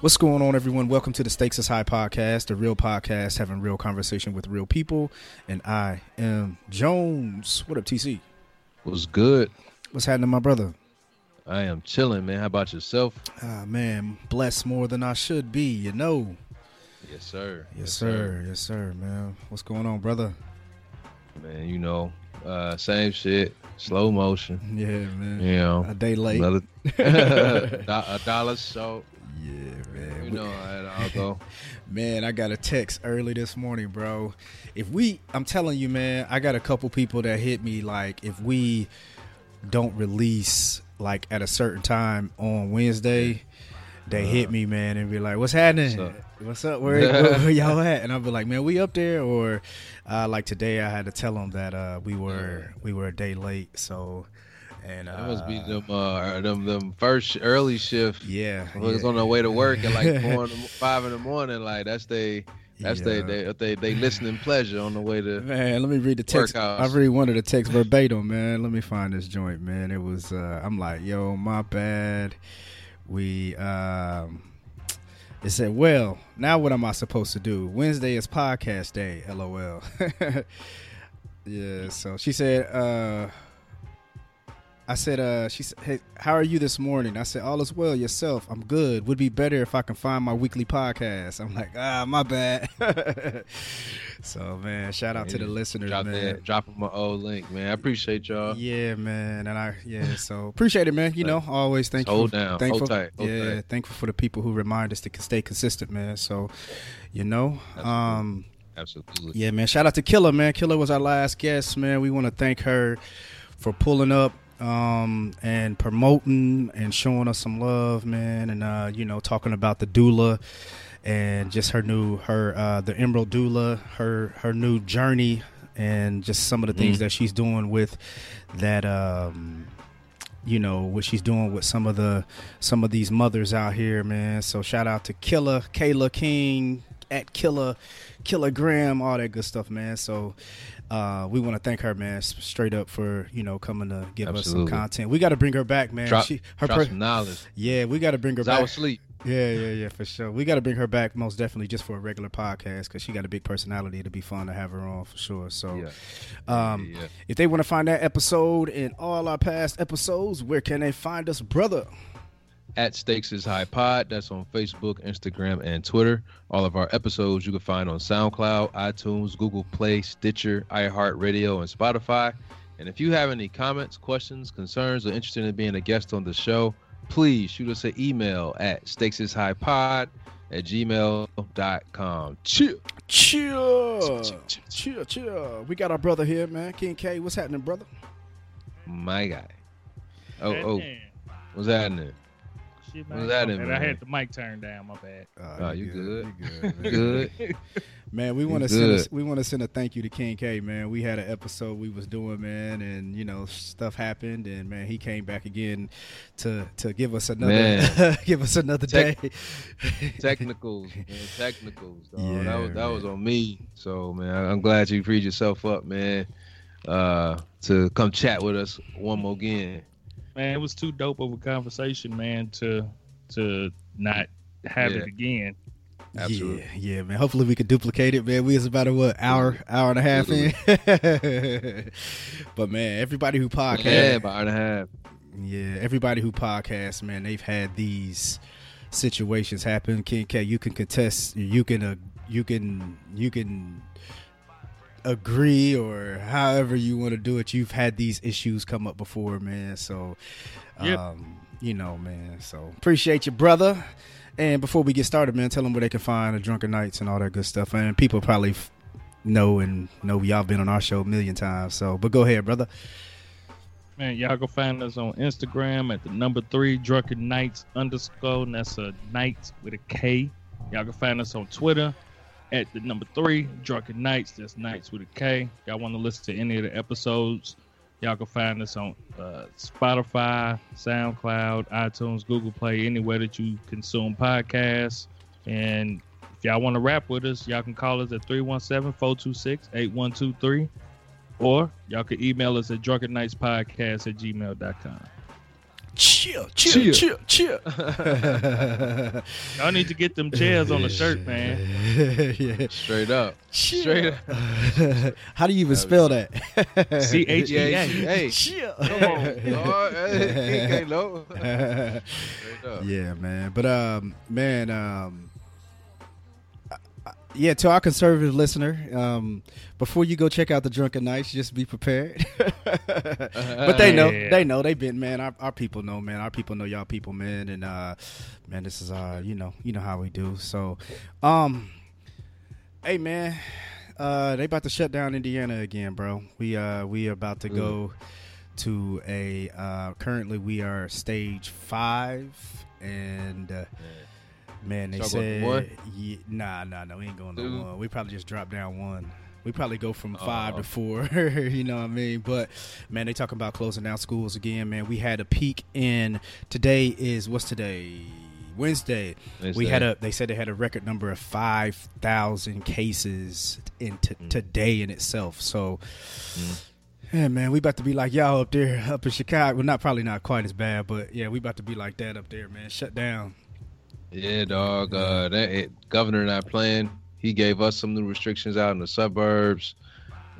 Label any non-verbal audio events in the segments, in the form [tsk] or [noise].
What's going on, everyone? Welcome to the Stakes is High podcast, the real podcast having real conversation with real people. And I am Jones. What up, TC? Was good. What's happening, my brother? I am chilling, man. How about yourself? Ah, man, blessed more than I should be, you know. Yes, sir. Yes, sir. Yes, sir, man. What's going on, brother? Man, you know, uh, same shit, slow motion. Yeah, man. You know, A day late. another [laughs] [laughs] a dollar short. Yeah, man. You know how it all [laughs] go. Man, I got a text early this morning, bro. If we, I'm telling you, man, I got a couple people that hit me like if we don't release like at a certain time on Wednesday, they hit me, man, and be like, "What's happening? What's What's up? Where, where, [laughs] where [laughs] y'all at?" And I'll be like, "Man, we up there." Or uh, like today, I had to tell them that uh, we were we were a day late. So, and uh, That must be them, uh, them, them first early shift. yeah, Was yeah. on their way to work at like four in the, [laughs] five in the morning. Like that's they, that's Yeah. they, they, they, they listening pleasure on the way to. Man, let me read the text. Workouts. I read one of the texts verbatim, man. Let me find this joint, man. It was uh I'm like, yo, my bad. We um it said, Well, now what am I supposed to do? Wednesday is podcast day, LOL. [laughs] yeah, so she said, uh I said, uh, she said, hey, how are you this morning? I said, all is well, yourself. I'm good. Would be better if I can find my weekly podcast. I'm like, ah, my bad. [laughs] so, man, shout out to the listeners, drop man. that, drop them my old link, man. I appreciate y'all. Yeah, man, and I yeah, so appreciate it, man. You know, always thank Hold you. down, hold thankful, tight, hold yeah, tight. thankful for the people who remind us to stay consistent, man. So, you know, um, Absolutely. yeah, man. Shout out to Killer, man. Killer was our last guest, man. We want to thank her for pulling up um and promoting and showing us some love, man, and uh, you know, talking about the doula and just her new her uh the Emerald doula, her her new journey and just some of the things Mhm. that she's doing with that um you know what she's doing with some of the some of these mothers out here, man. So shout out to Killer, Kayla King, at Killer, Killer Graham, all that good stuff, man. So uh, we want to thank her, man, straight up for you know coming to give us some content. We got to bring her back, man. Drop, she, her drop per- some knowledge. yeah, we got to bring her 'Cause I back. was asleep. Yeah, yeah, yeah, for sure. We got to bring her back most definitely just for a regular podcast because she got a big personality. It'd be fun to have her on for sure. So, Yeah. um, yeah. if they want to find that episode and all our past episodes, where can they find us, brother? At Stakes is High Pod. That's on Facebook, Instagram, and Twitter. All of our episodes you can find on SoundCloud, iTunes, Google Play, Stitcher, iHeartRadio, and Spotify. And if you have any comments, questions, concerns, or interested in being a guest on the show, please shoot us an email at stakesishighpod at gmail.com. Chill. Chill, chill, chill. We got our brother here, man. King K, what's happening, brother? My guy. Oh, oh, Man, what's happening? Shit, What's man. that My in, bad. I had the mic turned down. My bad. Oh, you good. You [laughs] good, man. Good. [laughs] Man, we want to send a, we want to send a thank you to King K, man. We had an episode we was doing, man, and you know stuff happened, and man, he came back again to to give us another [laughs] give us another Tech- day. technicals, man, technicals. Dog. Yeah, that was that was on me. So man, I- I'm glad you freed yourself up, man, uh, to come chat with us one more again. Man, it was too dope of a conversation, man, to to not have Yeah. it again. Absolutely. Yeah, yeah, man. Hopefully we could duplicate it, man. We was about a what hour, hour and a half in. [laughs] but man, everybody who Yeah, podcast, about hour and a half. yeah, everybody who podcasts, man, they've had these situations happen. King K, you can contest. You can, uh, you can, you can agree or however you want to do it, you've had these issues come up before, man. So, Yep. um, you know, man. So appreciate you, brother. And before we get started, man, tell them where they can find the Drunken Knights and all that good stuff. And people probably f- know and know y'all been on our show a million times. So, but go ahead, brother. Man, y'all can find us on Instagram at the number three drunken knights underscore, and that's a with a K. Y'all can find us on Twitter at the number three drunken knights. That's nights with a K. Y'all want to listen to any of the episodes? Y'all can find us on uh, Spotify, SoundCloud, iTunes, Google Play, anywhere that you consume podcasts. And if y'all want to rap with us, y'all can call us at 317 426 8123. Or y'all can email us at drunkennightspodcast at gmail.com. Chill, chill, chill, chill. [laughs] Y'all need to get them chairs on the shirt, man. yeah. Straight up. Chill. Straight up. [laughs] How do you even spell that? [laughs] C H E Yeah, A. hey, Chill. come on, dog. Hey, he can't know. Straight up. yeah, man. But um, man, um, I- I- yeah. To our conservative listener, um, before you go check out the Drunken Knights, just be prepared. [laughs] but they know, they know, they've been, man. Our, our people know, man. Our people know y'all people, man. And uh, man, this is uh, you know, you know how we do. So, um, hey, man. Uh, they about to shut down Indiana again, bro. We uh, we are about to go to a uh, currently we are stage five and uh, man they said yeah, nah nah no we ain't going to Two? one we probably just drop down one we probably go from Oh. five to four [laughs] you know what i mean but man they talking about closing down schools again man we had a peak in today is what's today wednesday we had a they said they had a record number of 5000 cases in t- Mm. today in itself so yeah, man, we about to be like y'all up there, up in Chicago. Well, not probably not quite as bad, but yeah, we about to be like that up there, man. Shut down. Yeah, dog. Uh, that it, governor not playing. He gave us some new restrictions out in the suburbs.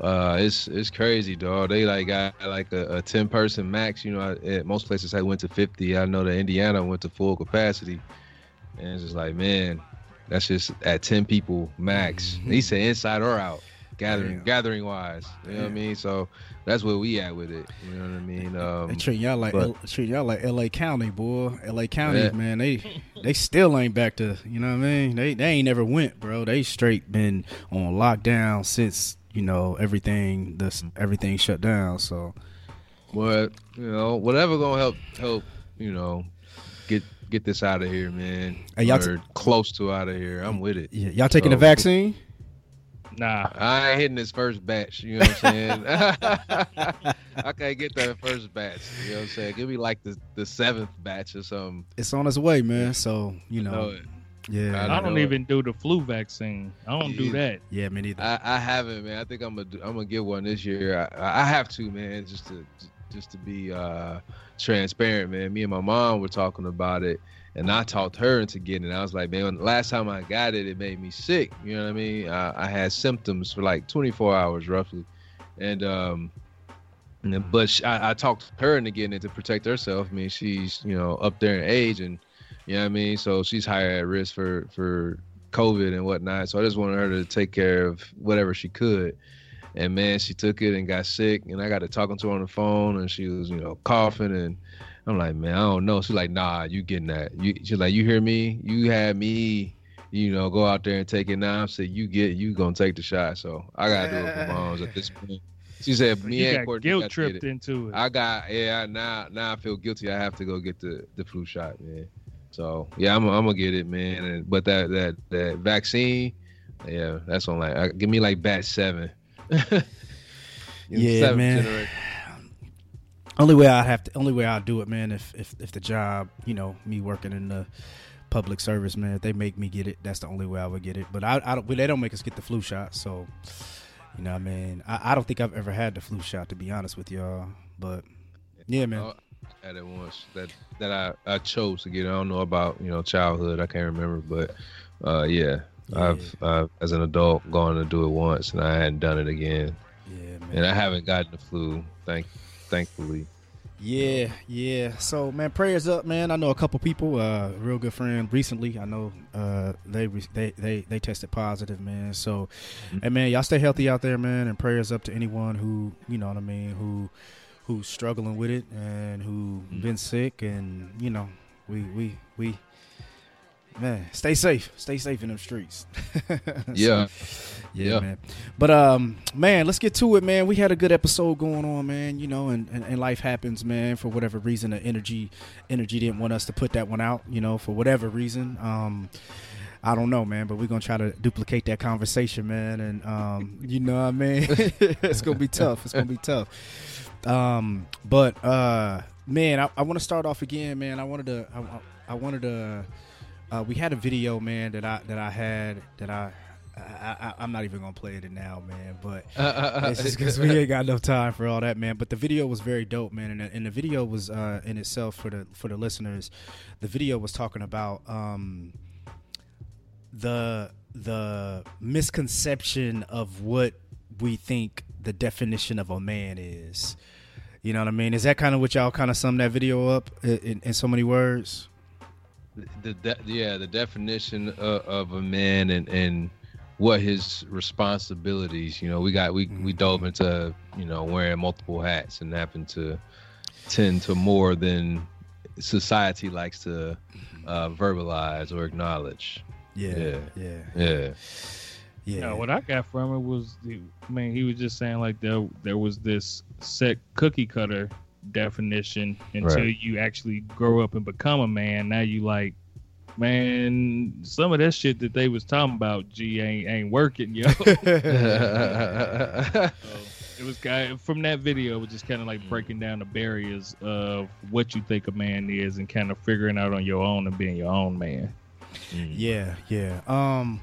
Uh, it's it's crazy, dog. They like got like a, a ten person max. You know, at most places I went to fifty. I know that Indiana went to full capacity, and it's just like, man, that's just at ten people max. He said inside or out, gathering Damn. gathering wise. You know what I mean? So that's where we at with it. You know what I mean? Um, They treat y'all like but- L- treat y'all like L.A. County, boy. L.A. County, Yeah. man. They they still ain't back to you know what I mean. They they ain't never went, bro. They straight been on lockdown since you know everything this everything shut down. So But you know, whatever gonna help help you know get get this out of here, man. Hey, y'all or close to out of here. I'm with it. yeah, y'all taking the vaccine? Nah. I ain't hitting this first batch. You know what I'm saying? [laughs] I can't get that first batch. You know what I'm saying? Give me like the the seventh batch or something. It's on its way, man. So you Know know, it. yeah, I I don't it. even do the flu vaccine. I don't do that. yeah, me neither. I, I haven't, man. I think I'm gonna do, I'm gonna get one this year. I, I have to, man, just to just to be uh, transparent, man. Me and my mom were talking about it, and I talked her into getting it. I was like, man, last time I got it, it made me sick. You know what I mean? I, I had symptoms for like 24 hours roughly, and um, but she, I, I talked her into getting it to protect herself. I mean, she's you know up there in age, and you know what I mean. So she's higher at risk for for COVID and whatnot. So I just wanted her to take care of whatever she could. And man, she took it and got sick. And I got to talking to her on the phone, and she was, you know, coughing. And I'm like, man, I don't know. She's like, nah, you getting that? You, she's like, you hear me? You had me, you know, go out there and take it now. I'm said, you get, you gonna take the shot. So I gotta do it for moms at this point. She said, me you and got Courtney guilt got to get tripped it. into it. I got yeah. Now now I feel guilty. I have to go get the the flu shot, man. So yeah, I'm I'm gonna get it, man. And but that that that vaccine, yeah, that's on like I, give me like bat seven. [laughs] Yeah, Seventh man. generation. Only way I'd have to, only way I'd do it, man. If if if the job, you know, me working in the public service, man, if they make me get it, that's the only way I would get it. But I, I don't, they don't make us get the flu shot, so you know, what I mean, I, I don't think I've ever had the flu shot to be honest with y'all. But yeah, man, Oh, I had it once that that I I chose to get. I don't know about you know childhood. I can't remember, but uh yeah, Yeah. I've I've as an adult gone to do it once, and I hadn't done it again. yeah, man, And I haven't gotten the flu, thank thankfully. Yeah, yeah. So man, prayers up, man. I know a couple people, uh, real good friend recently. I know uh, they re- they they they tested positive, man. So, Mhm. hey man, y'all stay healthy out there, man. And prayers up to anyone who you know what I mean, who who's struggling with it and who Mhm. been sick, and you know, we we we. Man, stay safe. Stay safe in them streets. [laughs] Yeah. Yeah, Yeah. man. But um, man, let's get to it, man. We had a good episode going on, man. You know, and, and, and life happens, man. For whatever reason, the energy energy didn't want us to put that one out. You know, for whatever reason. Um, I don't know, man. But we're gonna try to duplicate that conversation, man. And um, you know, what I mean, [laughs] it's gonna be tough. It's gonna be tough. Um, but uh, man, I, I want to start off again, man. I wanted to, I- I wanted to. Uh, we had a video, man, that I that I had that I. I, I I'm not even gonna play it now, man. But [laughs] it's just because we ain't got enough time for all that, man. But the video was very dope, man, and the, and the video was uh, in itself for the for the listeners. The video was talking about um, the the misconception of what we think the definition of a man is. You know what I mean? Is that kind of what y'all kind of sum that video up in, in, in so many words? The de- yeah the definition of, of a man and and what his responsibilities you know we got we we dove into you know wearing multiple hats and having to tend to more than society likes to uh verbalize or acknowledge. Yeah, Yeah. yeah, yeah. Yeah. No, what I got from it was, the, I mean, he was just saying like there there was this set cookie cutter definition until Right. you actually grow up and become a man. Now you like, man, some of that shit that they was talking about, G ain't ain't working, yo. [laughs] So it was kind from that video, it was just kind of like breaking down the barriers of what you think a man is and kind of figuring out on your own and being your own man. Yeah, yeah. Um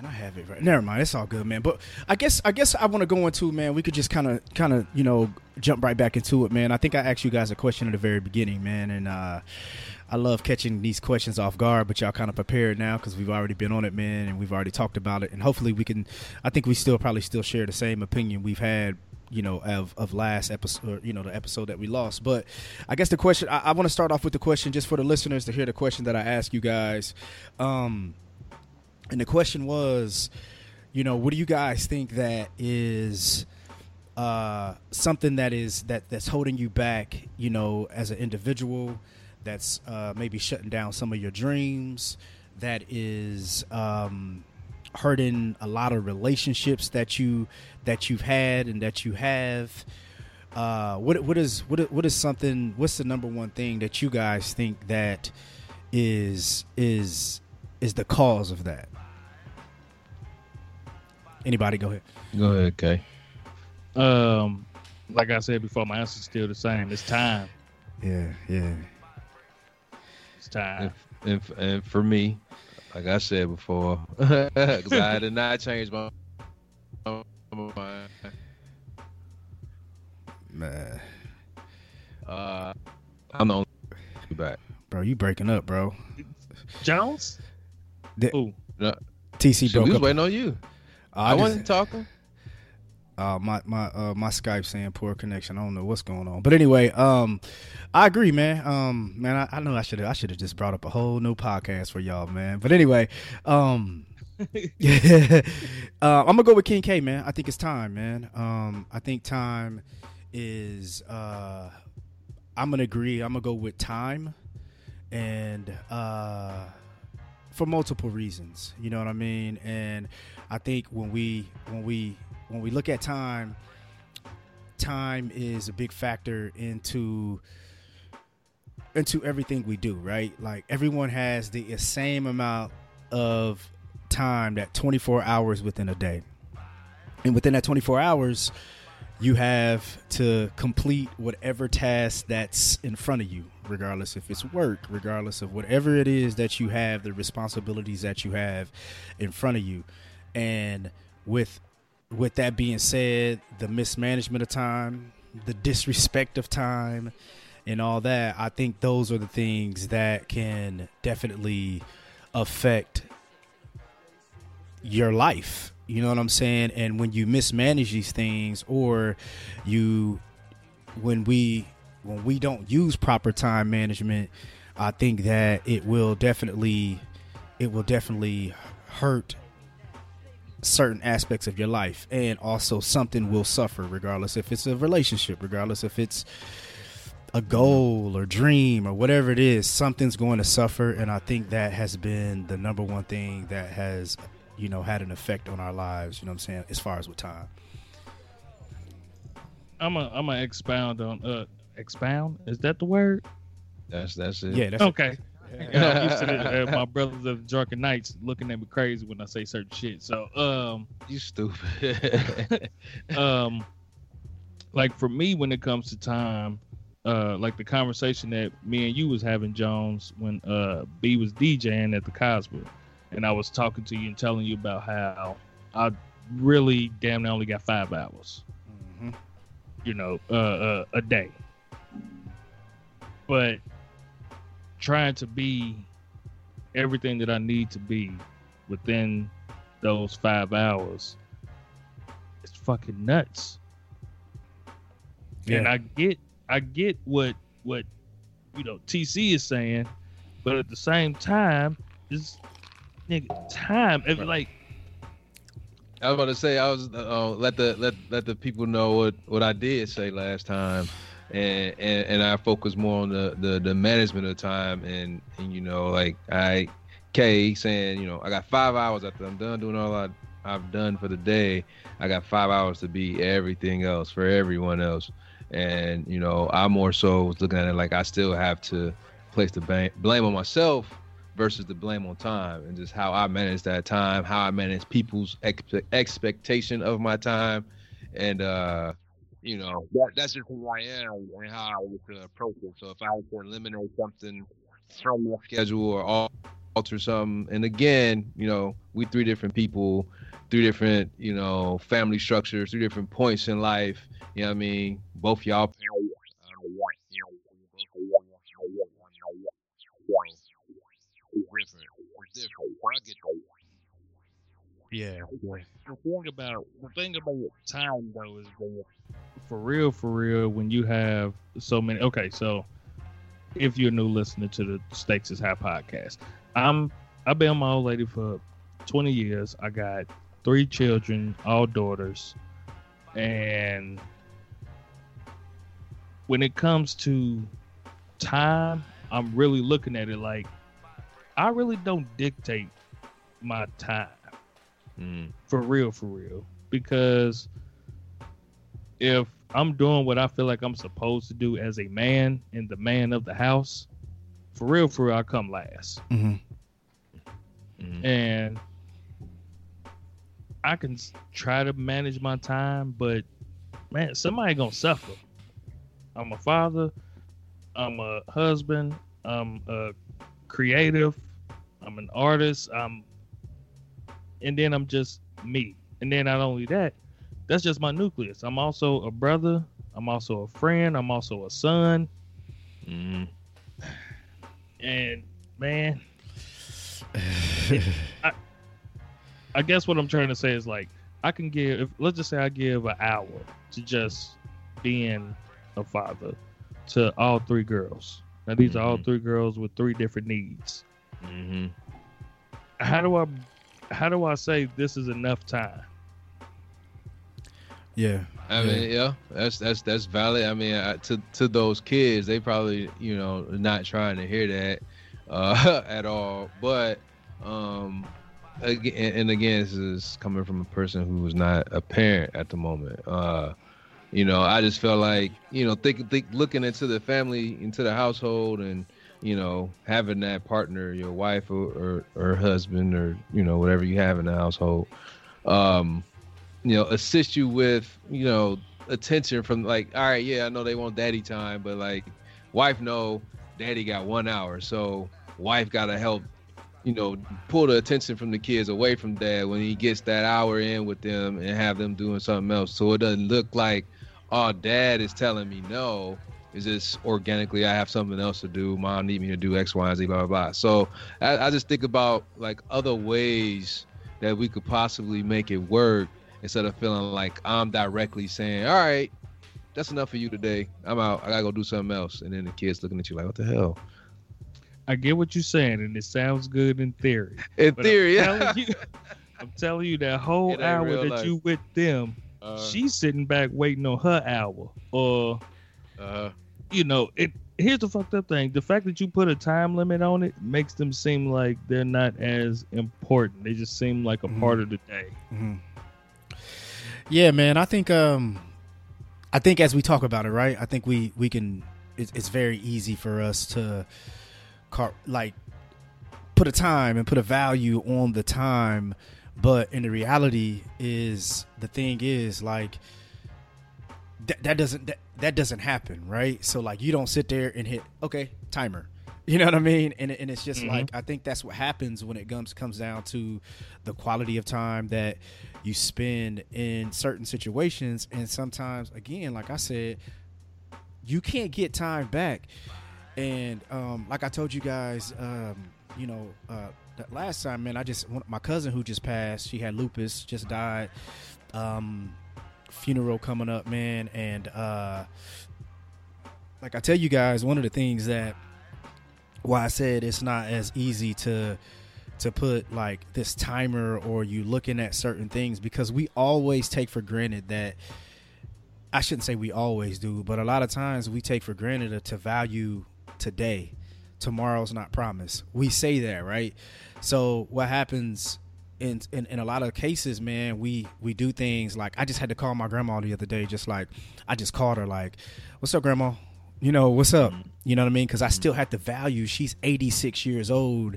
Man, I have it right. Never mind. It's all good, man. But I guess I guess I want to go into man. We could just kind of kind of you know jump right back into it, man. I think I asked you guys a question at the very beginning, man, and uh, I love catching these questions off guard. But y'all kind of prepared now because we've already been on it, man, and we've already talked about it, and hopefully we can. I think we still probably still share the same opinion we've had. You know, of, of last episode, you know, the episode that we lost. But I guess the question, I, I want to start off with the question just for the listeners to hear the question that I asked you guys. Um, and the question was, you know, what do you guys think that is uh, something that is that that's holding you back, you know, as an individual, that's uh, maybe shutting down some of your dreams, that is um, hurting a lot of relationships that you that you've had and that you have. Uh, what what is what what is something? What's the number one thing that you guys think that is is is the cause of that? Anybody go ahead. go ahead Kay. Um, like I said before, my answer's still the same. It's time. Yeah, yeah. It's time. and, and, and for me, like I said before, [laughs] because I did not change my, my mind. Man, Uh, I'm the only back. bro, you breaking up, bro. Jones? The- Ooh. TC Shit, broke we was up. waiting on you. Oh, I, just- wasn't talking. uh, my my uh, my Skype saying poor connection. I don't know what's going on, but anyway, um, I agree, man. Um, man, I, I know I should I should have just brought up a whole new podcast for y'all, man. But anyway, um, yeah, [laughs] [laughs] uh, I'm gonna go with King K, man. I think it's time, man. Um, I think time is. Uh, I'm gonna agree. I'm gonna go with time, and uh, for multiple reasons. You know what I mean? And I think when we when we when we look at time, time is a big factor into into everything we do, right? Like everyone has the same amount of time that 24 hours within a day. And within that 24 hours, you have to complete whatever task that's in front of you, regardless if it's work, regardless of whatever it is that you have, the responsibilities that you have in front of you. And with with that being said, the mismanagement of time, the disrespect of time, and all that, I think those are the things that can definitely affect your life. You know what I'm saying? And when you mismanage these things or you when we when we don't use proper time management, I think that it will definitely it will definitely hurt certain aspects of your life and also something will suffer regardless if it's a relationship regardless if it's a goal or dream or whatever it is something's going to suffer and i think that has been the number one thing that has you know had an effect on our lives you know what i'm saying as far as with time I'm a I'm gonna expound on uh expound. Is that the word? That's that's it. yeah that's Okay. You [laughs] know, I'm used to the, [laughs] uh, my brothers of drunken knights looking at me crazy when I say certain shit. So um You stupid. [laughs] um like for me when it comes to time uh like the conversation that me and you was having jones when uh b was djing at the cosmo and i was talking to you and telling you about how i really damn near only got five hours Mhm. you know uh, uh a day but trying to be everything that i need to be within those five hours it's fucking nuts. And I get I get what what you know TC is saying, but at the same time, it's nigga time. It's like I was about to say I was uh, let the let let the people know what what I did say last time, and and, and I focus more on the, the the management of time and and you know like I K saying you know I got five hours after I'm done doing all I I've done for the day. I got five hours to be everything else for everyone else, and you know I more so was looking at it like I still have to place the ba- blame on myself versus the blame on time and just how I manage that time, how I manage people's ex- expectation of my time, and uh, you know that, that's just who I am and how I was to approach it. So if I was to eliminate something from my schedule or alter something, and again, you know, we three different people, three different you know family structures, three different points in life. You know what I mean? Both y'all. Yeah the thing about the thing about time though is that for real, for real, when you have so many. Okay, so if you're new listener to the Stakes is High podcast, I'm I've been my old lady for 20 years. I got three children, all daughters, and when it comes to time, I'm really looking at it like I really don't dictate my time Mm, for real, for real. Because if I'm doing what I feel like I'm supposed to do as a man and the man of the house, for real, for real, I come last. hmm mm, And I can try to manage my time, but man, somebody gonna suffer. I'm a father, I'm a husband, I'm a creative, I'm an artist, I'm and then I'm just me. And then not only that, that's just my nucleus. I'm also a brother, I'm also a friend, I'm also a son, mm. and man, [sighs] I, I guess what I'm trying to say is like I can give. If, let's just say I give an hour to just being a father to all three girls. Now these are all Mhm. three girls with three different needs. hmm How do I, how do I say this is enough time? yeah I mean, yeah, that's that's that's valid. I mean, uh, to to those kids, they probably you know not trying to hear that uh, [laughs] at all. But um, again, and again, this is coming from a person who is not a parent at the moment. Uh, you know, I just felt like you know, think, think looking into the family, into the household, and you know, having that partner, your wife or or, or husband, or you know, whatever you have in the household. Um, you know assist you with you know attention from like all right yeah i know they want daddy time but like wife no, daddy got one hour so wife gotta help you know pull the attention from the kids away from dad when he gets that hour in with them and have them doing something else so it doesn't look like oh dad is telling me no it's just organically i have something else to do mom need me to do x y and z blah blah blah so i, I just think about like other ways that we could possibly make it work instead of feeling like I'm directly saying, "All right, that's enough for you today. I'm out. I gotta go do something else. And then the kids looking at you like, what the hell? I get what you're saying, and it sounds good in theory. In theory, I'm yeah. telling you, [laughs] I'm telling you that whole hour that life. you with them, Uh, she's sitting back waiting on her hour. Or uh, you know, it. Here's the fucked up thing: the fact that you put a time limit on it makes them seem like they're not as important. They just seem like a Mhm. part of the day. Mhm. Yeah, man. I think um, I think as we talk about it, right? I think we we can. It's, it's very easy for us to, car, like, put a time and put a value on the time, but in the reality is the thing is like that, that doesn't that, that doesn't happen, right? So like you don't sit there and hit okay timer. [laughs] You know what I mean? And and it's just Mhm. like I think that's what happens when it comes comes down to the quality of time that you spend in certain situations and sometimes again like I said you can't get time back. And um, like I told you guys, um, you know, uh, last time, man, I just my cousin who just passed, she had lupus, just died. Um, funeral coming up, man, and uh, like I tell you guys, one of the things that why I said it's not as easy to to put like this timer or you looking at certain things because we always take for granted that I shouldn't say we always do, but a lot of times we take for granted to value today. Tomorrow's not promised. We say that, right? So what happens in, in in a lot of cases, man, we we do things like I just had to call my grandma the other day, just like I just called her like, "What's up, grandma? You know what's up? Mm-hmm. You know what I mean? Because I still mm-hmm. have to value. She's 86 years old,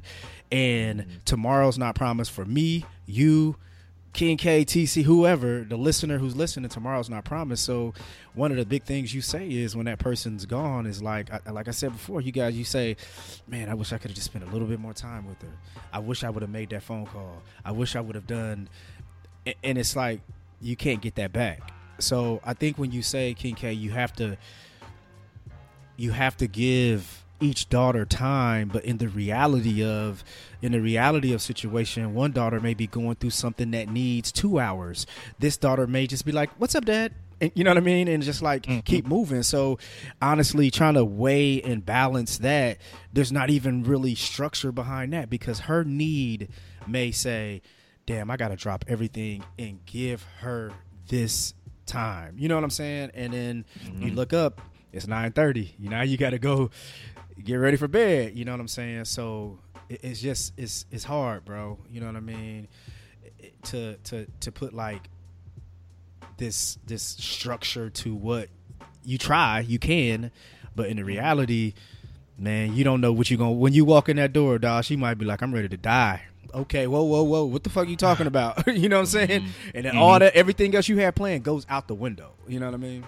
and mm-hmm. tomorrow's not promised for me, you, King K, TC, whoever, the listener who's listening, tomorrow's not promised. So one of the big things you say is when that person's gone is like, I, like I said before, you guys, you say, man, I wish I could have just spent a little bit more time with her. I wish I would have made that phone call. I wish I would have done, and it's like you can't get that back. So I think when you say King K, you have to, you have to give each daughter time but in the reality of in the reality of situation one daughter may be going through something that needs two hours. This daughter may just be like what's up dad? And, you know what i mean? And just like Mhm. keep moving. So honestly trying to weigh and balance that there's not even really structure behind that because her need may say damn i gotta drop everything and give her this time. You know what i'm saying? And then you look up it's 9.30 you know you gotta go get ready for bed you know what i'm saying? So it, it's just it's it's hard bro you know what i mean? It- to to to put like this this structure to what you try you can but in the reality man you don't know what you're gonna when you walk in that door dog she might be like i'm ready to die. Okay whoa whoa whoa what the fuck are you talking [laughs] about? [laughs] You know what i'm saying? And then all that everything else you had planned goes out the window you know what i mean?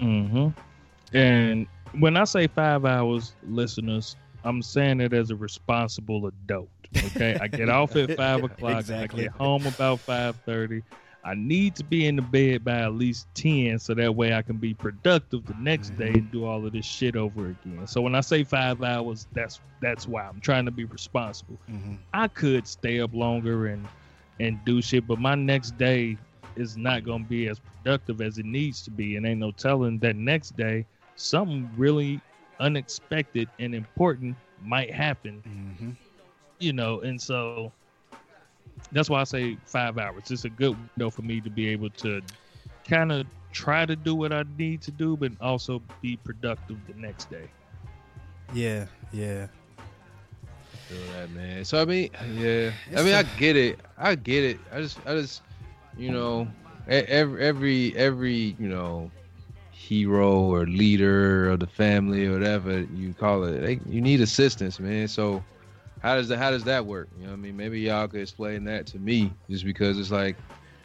Mm-hmm. And when I say five hours, listeners, I'm saying it as a responsible adult. Okay, I get off at [laughs] five o'clock. Exactly. I get home about five thirty. I need to be in the bed by at least ten, so that way I can be productive the next day and do all of this shit over again. So when I say five hours, that's that's why I'm trying to be responsible. mm-hmm. I could stay up longer and and do shit, but my next day is not gonna be as productive as it needs to be, and ain't no telling that next day something really unexpected and important might happen, Mm-hmm. you know. And so that's why I say five hours. It's a good window for me to be able to kind of try to do what I need to do, but also be productive the next day. yeah yeah that, man. So I mean, yeah. I mean, I get it. I get it. I just, I just, you know, every, every, every, you know, hero or leader of the family or whatever you call it, they, you need assistance, man. So how does that, how does that work? You know, I mean, maybe y'all could explain that to me, just because it's like,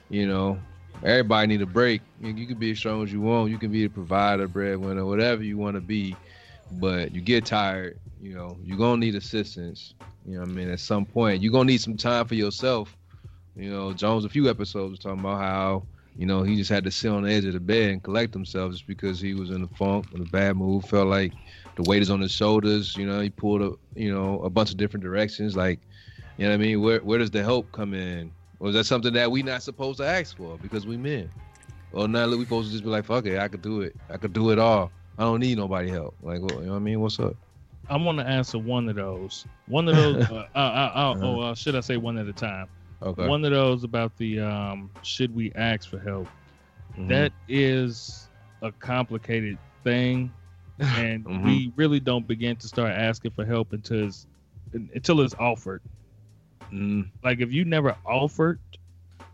you know, everybody need a break. You, you can be as strong as you want. You can be a provider, breadwinner, whatever you want to be, but you get tired. You know, you're gonna need assistance. You know, I mean, at some point, you're gonna need some time for yourself. You know, Jones a few episodes talking about how you know he just had to sit on the edge of the bed and collect himself just because he was in a funk, in a bad mood, felt like the weight is on his shoulders. You know, he pulled a you know a bunch of different directions. Like, you know what I mean? Where where does the help come in? Or is that something that we not supposed to ask for because we men? Or now we supposed to just be like, fuck it, I could do it. I could do it all. I don't need nobody help. Like, what, you know what I mean? What's up? I want to answer one of those. One of those. [laughs] uh, uh, uh, uh, oh, uh, should I say one at a time? Okay. One of those about the um, should we ask for help? Mhm. That is a complicated thing, [laughs] and Mhm. we really don't begin to start asking for help until it's until it's offered. Mhm. Like if you never offered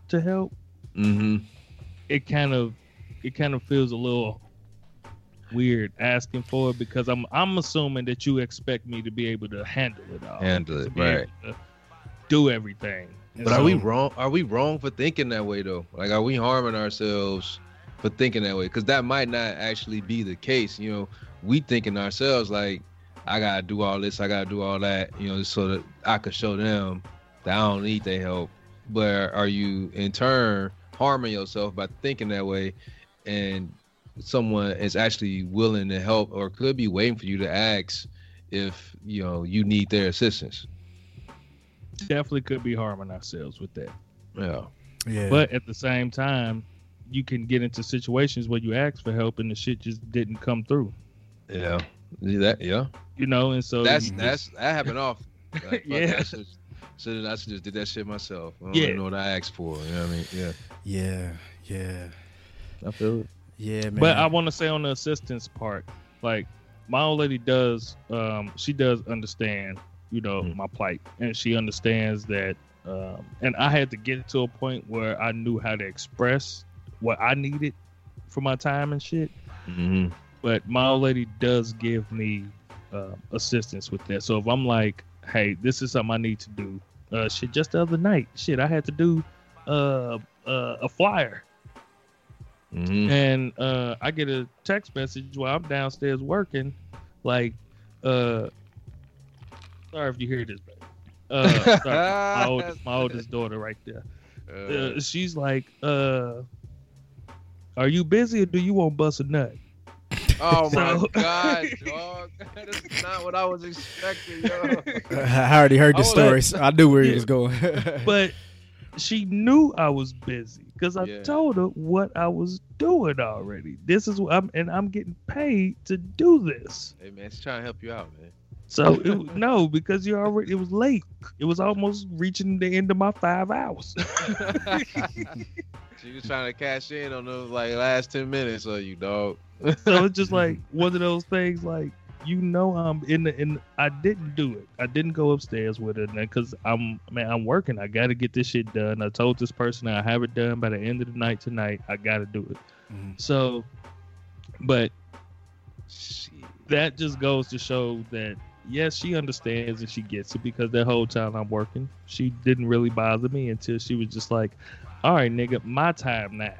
to help, Mhm. it kind of it kind of feels a little weird asking for it because I'm I'm assuming that you expect me to be able to handle it all, Handle it, right. do everything. But are we wrong? Are we wrong for thinking that way though? Like, are we harming ourselves for thinking that way? Because that might not actually be the case. You know, we thinking ourselves like, I gotta do all this, I gotta do all that. You know, so that I could show them that I don't need their help. But are you in turn harming yourself by thinking that way, and someone is actually willing to help or could be waiting for you to ask if you know you need their assistance? Definitely could be harming ourselves with that. Yeah. Yeah. But at the same time, you can get into situations where you ask for help and the shit just didn't come through. Yeah. Yeah, That yeah. You know, and so That's you that's that happened off. [laughs] Like, Yeah. that shit. So I should just did that shit myself. I don't Yeah. know what I asked for. You know what I mean? Yeah. yeah. Yeah. I feel it. Yeah, man. But I want to say on the assistance part, like my old lady does, um, she does understand, you know, Mhm. my plight, and she understands that. Um, and I had to get to a point where I knew how to express what I needed for my time and shit. Mm-hmm. But my old lady does give me uh, assistance with that. So if I'm like, hey, this is something I need to do, uh, shit, just the other night, shit, I had to do uh, uh, a flyer Mm-hmm. and uh, I get a text message while I'm downstairs working, like, uh, sorry if you hear this, baby. Uh, sorry, my oldest, [laughs] my oldest daughter right there. Uh, she's like, uh, "Are you busy or do you want bust a nut?" oh [laughs] my so- [laughs] god, dog! That's not what I was expecting, yo. I already heard the I was like- I knew where he was going. But she knew I was busy because I Yeah. told her what I was doing already. This is what I'm, and I'm getting paid to do this. Hey man, she's trying to help you out, man. So it, no, because you already it was late. It was almost reaching the end of my five hours. she was trying to cash in on those like last ten minutes of you, dog. so it's just like one of those things. Like you know, I'm in the in. I didn't do it. I didn't go upstairs with it because I'm man. I'm working. I got to get this shit done. I told this person I have it done by the end of the night tonight. I got to do it. Mhm. So, but Shit. that just goes to show that yes, she understands and she gets it because that whole time I'm working, she didn't really bother me until she was just like, "All right, nigga, my time now.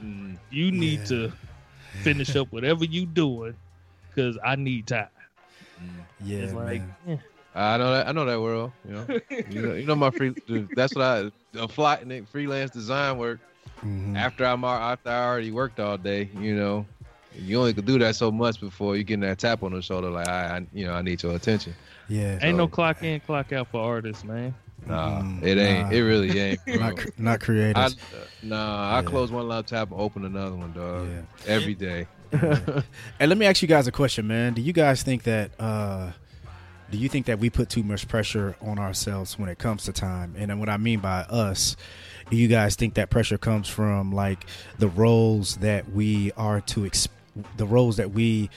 Mm. You need Yeah. to finish up [laughs] whatever you doing, cause I need time." yeah, it's like, man. I know that. I know that world. You know, [laughs] you know, you know my free. That's what I a fly freelance design work. Mhm. After I'm after I already worked all day, you know, you only could do that so much before you getting that tap on the shoulder. Like I, I you know, I need your attention. yeah. ain't no clock in, clock out for artists, man. Nah, Mm, it ain't. nah. It really ain't. [laughs] not cr- not creative. I, uh, nah, I Yeah. close one laptop and open another one, dog. yeah. Every day. [laughs] And let me ask you guys a question, man. Do you guys think that uh do you think that we put too much pressure on ourselves when it comes to time? And what I mean by us, do you guys think that pressure comes from like the roles that we are to ex- the roles that we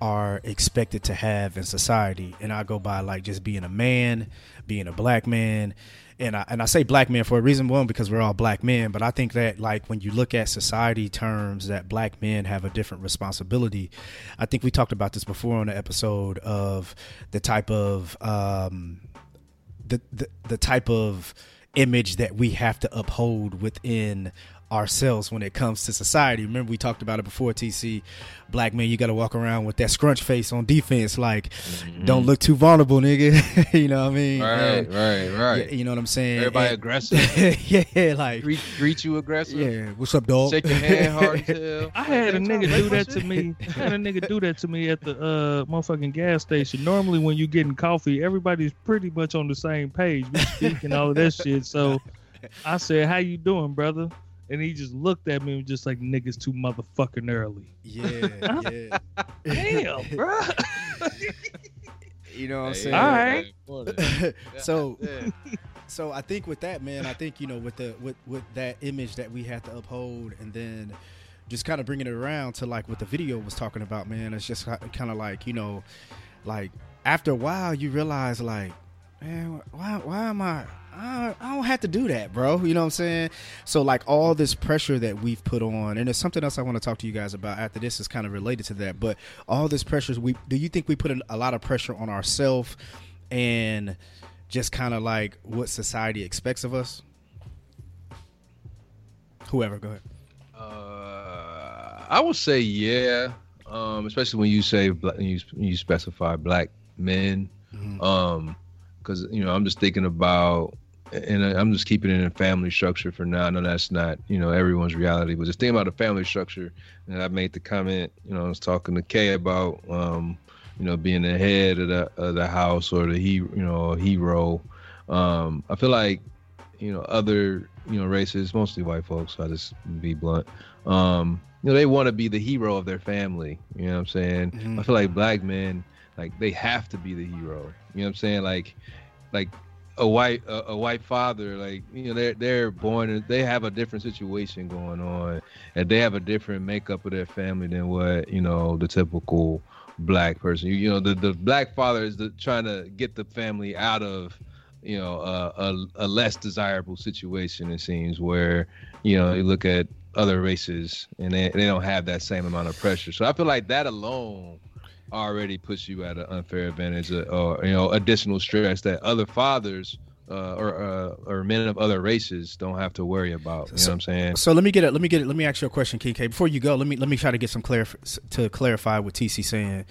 are expected to have in society? And I go by like just being a man, being a black man, and I, and I say black man for a reason one because we're all black men. But i think that like when you look at society terms that black men have a different responsibility. I think we talked about this before on the episode of the type of um the the, the type of image that we have to uphold within ourselves when it comes to society. Remember we talked about it before TC black man you got to walk around with that scrunch face on defense like don't look too vulnerable nigga. [laughs] you know what I mean? Right, And- right, right. yeah, you know what I'm saying? Everybody And- aggressive. [laughs] yeah, like greet, greet you aggressive. yeah. What's up, dog? Shake your hand [laughs] hard as. I had a nigga do that to me. I had a nigga do that to me at the uh motherfucking gas station. Normally, when you're getting coffee, everybody's pretty much on the same page. We speak and all of that shit. So I said, "How you doing, brother?" And he just looked at me and was just like niggas too motherfucking early. Yeah, yeah. Damn, [laughs] bro. You know what I'm saying? All right. hey, [laughs] so Yeah. so I think with that, man, I think you know with the with with that image that we had to uphold, and then just kind of bringing it around to like what the video was talking about, man. It's just kind of like you know, like after a while, you realize like, man, why why am I? I I don't have to do that, bro. You know what I'm saying? So like all this pressure that we've put on, and there's something else I want to talk to you guys about after this is kind of related to that. But all this pressures, we do you think we put a lot of pressure on ourselves and just kind of like what society expects of us? Whoever, go ahead. Uh, I would say yeah, um, especially when you say you you specify black men, Mhm. um, because you know I'm just thinking about, and I'm just keeping it in family structure for now. I know that's not you know everyone's reality, but just thinking about the family structure. And I made the comment, you know, I was talking to Kay about, um, you know, being the head of the of the house or the he, you know, hero. Um, I feel like, you know, other you know races, mostly white folks. So I just be blunt. Um, you know, they want to be the hero of their family. You know what I'm saying? Mhm. I feel like black men, like they have to be the hero. You know what I'm saying? Like, like a white a, a white father, like you know, they're they're born, they have a different situation going on, and they have a different makeup of their family than what you know the typical black person. You, you know, the the black father is the, trying to get the family out of you know a, a, a less desirable situation. It seems where you know you look at other races and they, they don't have that same amount of pressure. So I feel like that alone already puts you at an unfair advantage uh, or you know additional stress that other fathers uh, or uh, or men of other races don't have to worry about. You know what I'm saying? So let me get it. Let me get it. Let me ask you a question, King K. Before you go, let me let me try to get some clarif- to clarify what TC saying.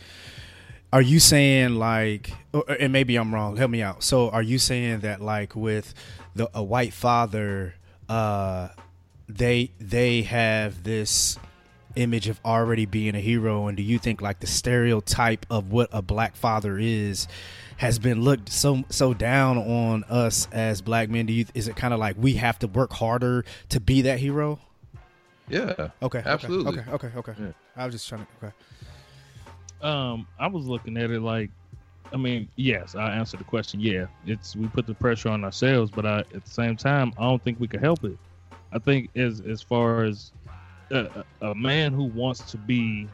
Are you saying like, or, and maybe I'm wrong. Help me out. So are you saying that like with the a white father, uh, they they have this image of already being a hero, and do you think like the stereotype of what a black father is? has been looked so so down on us as black men do you is it kind of like we have to work harder to be that hero Yeah. okay okay, Absolutely. okay okay okay Yeah. i was just trying to okay Um, I was looking at it like, I mean, yes, I answered the question. Yeah, it's we put the pressure on ourselves, but I, at the same time, I don't think we could help it. I think as as far as a, a man who wants to be,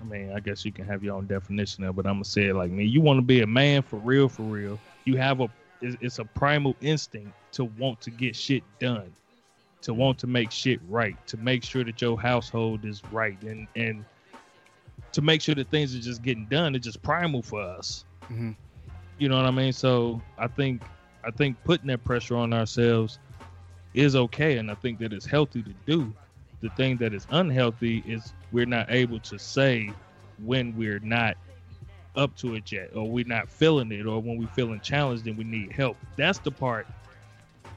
I mean, I guess you can have your own definition of, but I'm gonna say it like me. You want to be a man for real, for real. You have a, it's, it's a primal instinct to want to get shit done, to want to make shit right, to make sure that your household is right, and and to make sure that things are just getting done. It's just primal for us. Mhm. You know what I mean? So I think I think putting that pressure on ourselves is okay, and I think that it's healthy to do. The thing that is unhealthy is we're not able to say when we're not up to it yet, or we're not feeling it, or when we're feeling challenged and we need help. That's the part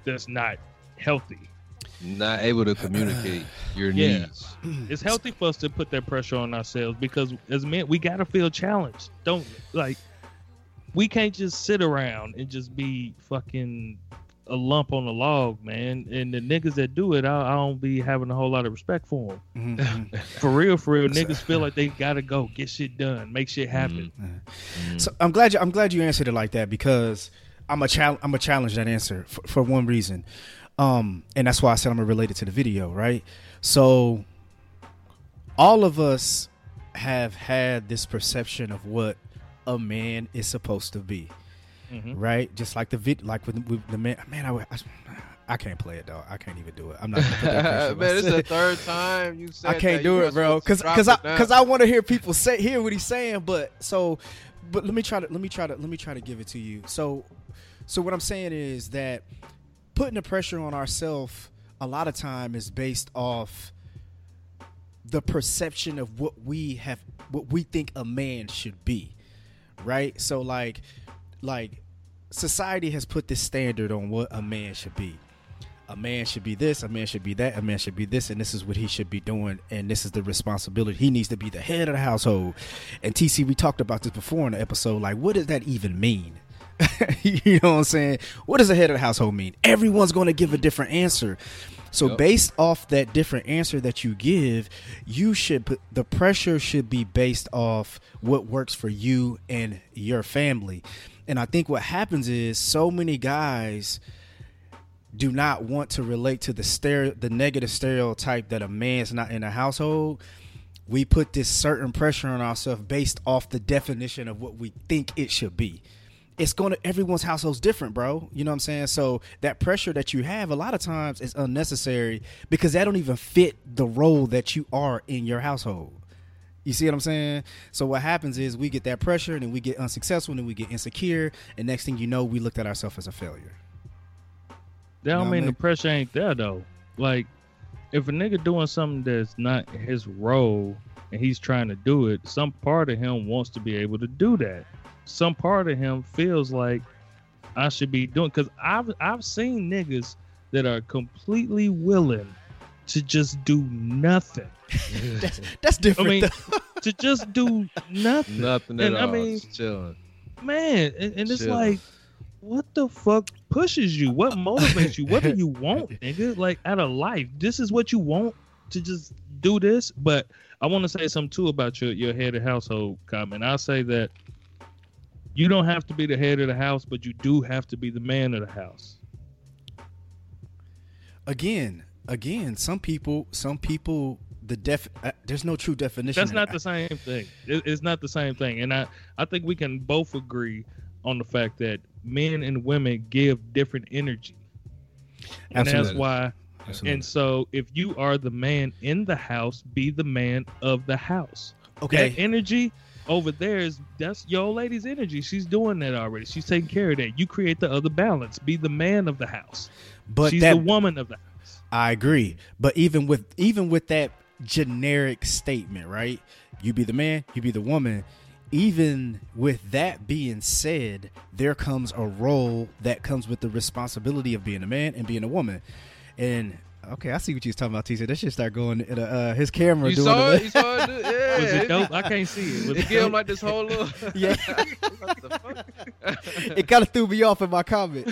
that's not healthy. Not able to communicate [sighs] your Yeah. needs. [clears throat] it's healthy for us to put that pressure on ourselves because as men we gotta feel challenged don't like we can't just sit around and just be fucking a lump on the log man. And the niggas that do it i, I don't be having a whole lot of respect for them Mhm, mhm. [laughs] for real for real. Niggas feel like they gotta go get shit done make shit happen. Mm. so i'm glad you i'm glad you answered it like that because i'm a challenge i'm a challenge that answer for, for one reason. Um and that's why i said i'm gonna relate it to the video right? So all of us have had this perception of what a man is supposed to be Mhm. right? Just like the vid, like with, with the man. Man, I, I, I can't play it though. I can't even do it. I'm not. Gonna put that [laughs] Man, is the third time you said I can't do it, bro. Cause, cause I, cause I want to hear people say, hear what he's saying. But so, but let me try to, let me try to, let me try to give it to you. So, so what I'm saying is that putting the pressure on ourselves a lot of time is based off the perception of what we have, what we think a man should be, right? So, like, like society has put this standard on what a man should be. A man should be this, a man should be that, a man should be this, and this is what he should be doing, and this is the responsibility. He needs to be the head of the household. And TC, we talked about this before in the episode. Like, what does that even mean? [laughs] you know what I'm saying? What does the head of the household mean? Everyone's going to give a different answer. So Yep. based off that different answer that you give, you should put the pressure should be based off what works for you and your family. And I think what happens is so many guys do not want to relate to the stereo, the negative stereotype that a man's not in a household. We put this certain pressure on ourselves based off the definition of what we think it should be. It's going to everyone's household's different, bro. You know what I'm saying? So that pressure that you have a lot of times is unnecessary because that don't even fit the role that you are in your household. You see what I'm saying? So what happens is we get that pressure and then we get unsuccessful and then we get insecure and next thing you know we looked at ourselves as a failure. That don't Know what I mean mean? the pressure ain't there though. Like, if a nigga doing something that's not his role and he's trying to do it, some part of him wants to be able to do that. Some part of him feels like I should be doing because I've I've seen niggas that are completely willing to just do nothing. [laughs] That's that's different. mean, [laughs] to just do nothing. Nothing at And I all. mean- Just chilling. Man, and, and it's Chill. like what the fuck pushes you? What motivates you? What do you want, [laughs] nigga? Like out of life, this is what you want to just do this. But I want to say something too about your your head of household comment. I'll say that you don't have to be the head of the house, but you do have to be the man of the house. again, again, some people, some people, the def, uh, there's no true definition. That's not the same thing. It- it's not the same thing, and I I think we can both agree on the fact that men and women give different energy, and that's why. Absolutely. And so, if you are the man in the house, be the man of the house. okay, That energy over there is that's your old lady's energy. She's doing that already. She's taking care of that. You create the other balance. Be the man of the house. but She's that the woman of the house. I agree. But even with even with that generic statement, right? You be the man, you be the woman. Even with that being said, there comes a role that comes with the responsibility of being a man and being a woman. And okay, I see what you was talking about, T. That should start going in a, uh, his camera You doing saw it? You saw it? [laughs] Yeah. Was it dope? I can't see it. Was It it gave him like this whole little. [laughs] Yeah. [laughs] what the fuck? it kind of threw me off in my comment.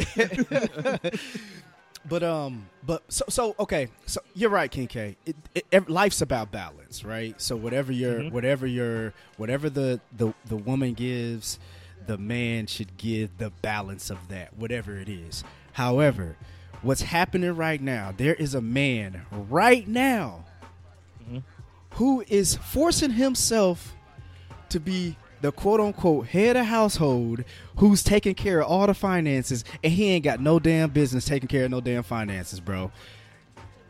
But um, but so so okay. So you're right, King K. It, it, ev- life's about balance, right? So whatever your Mhm. whatever your whatever the the the woman gives, the man should give the balance of that, whatever it is. However, what's happening right now? There is a man right now Mhm. who is forcing himself to be the quote unquote head of household who's taking care of all the finances and he ain't got no damn business taking care of no damn finances, bro.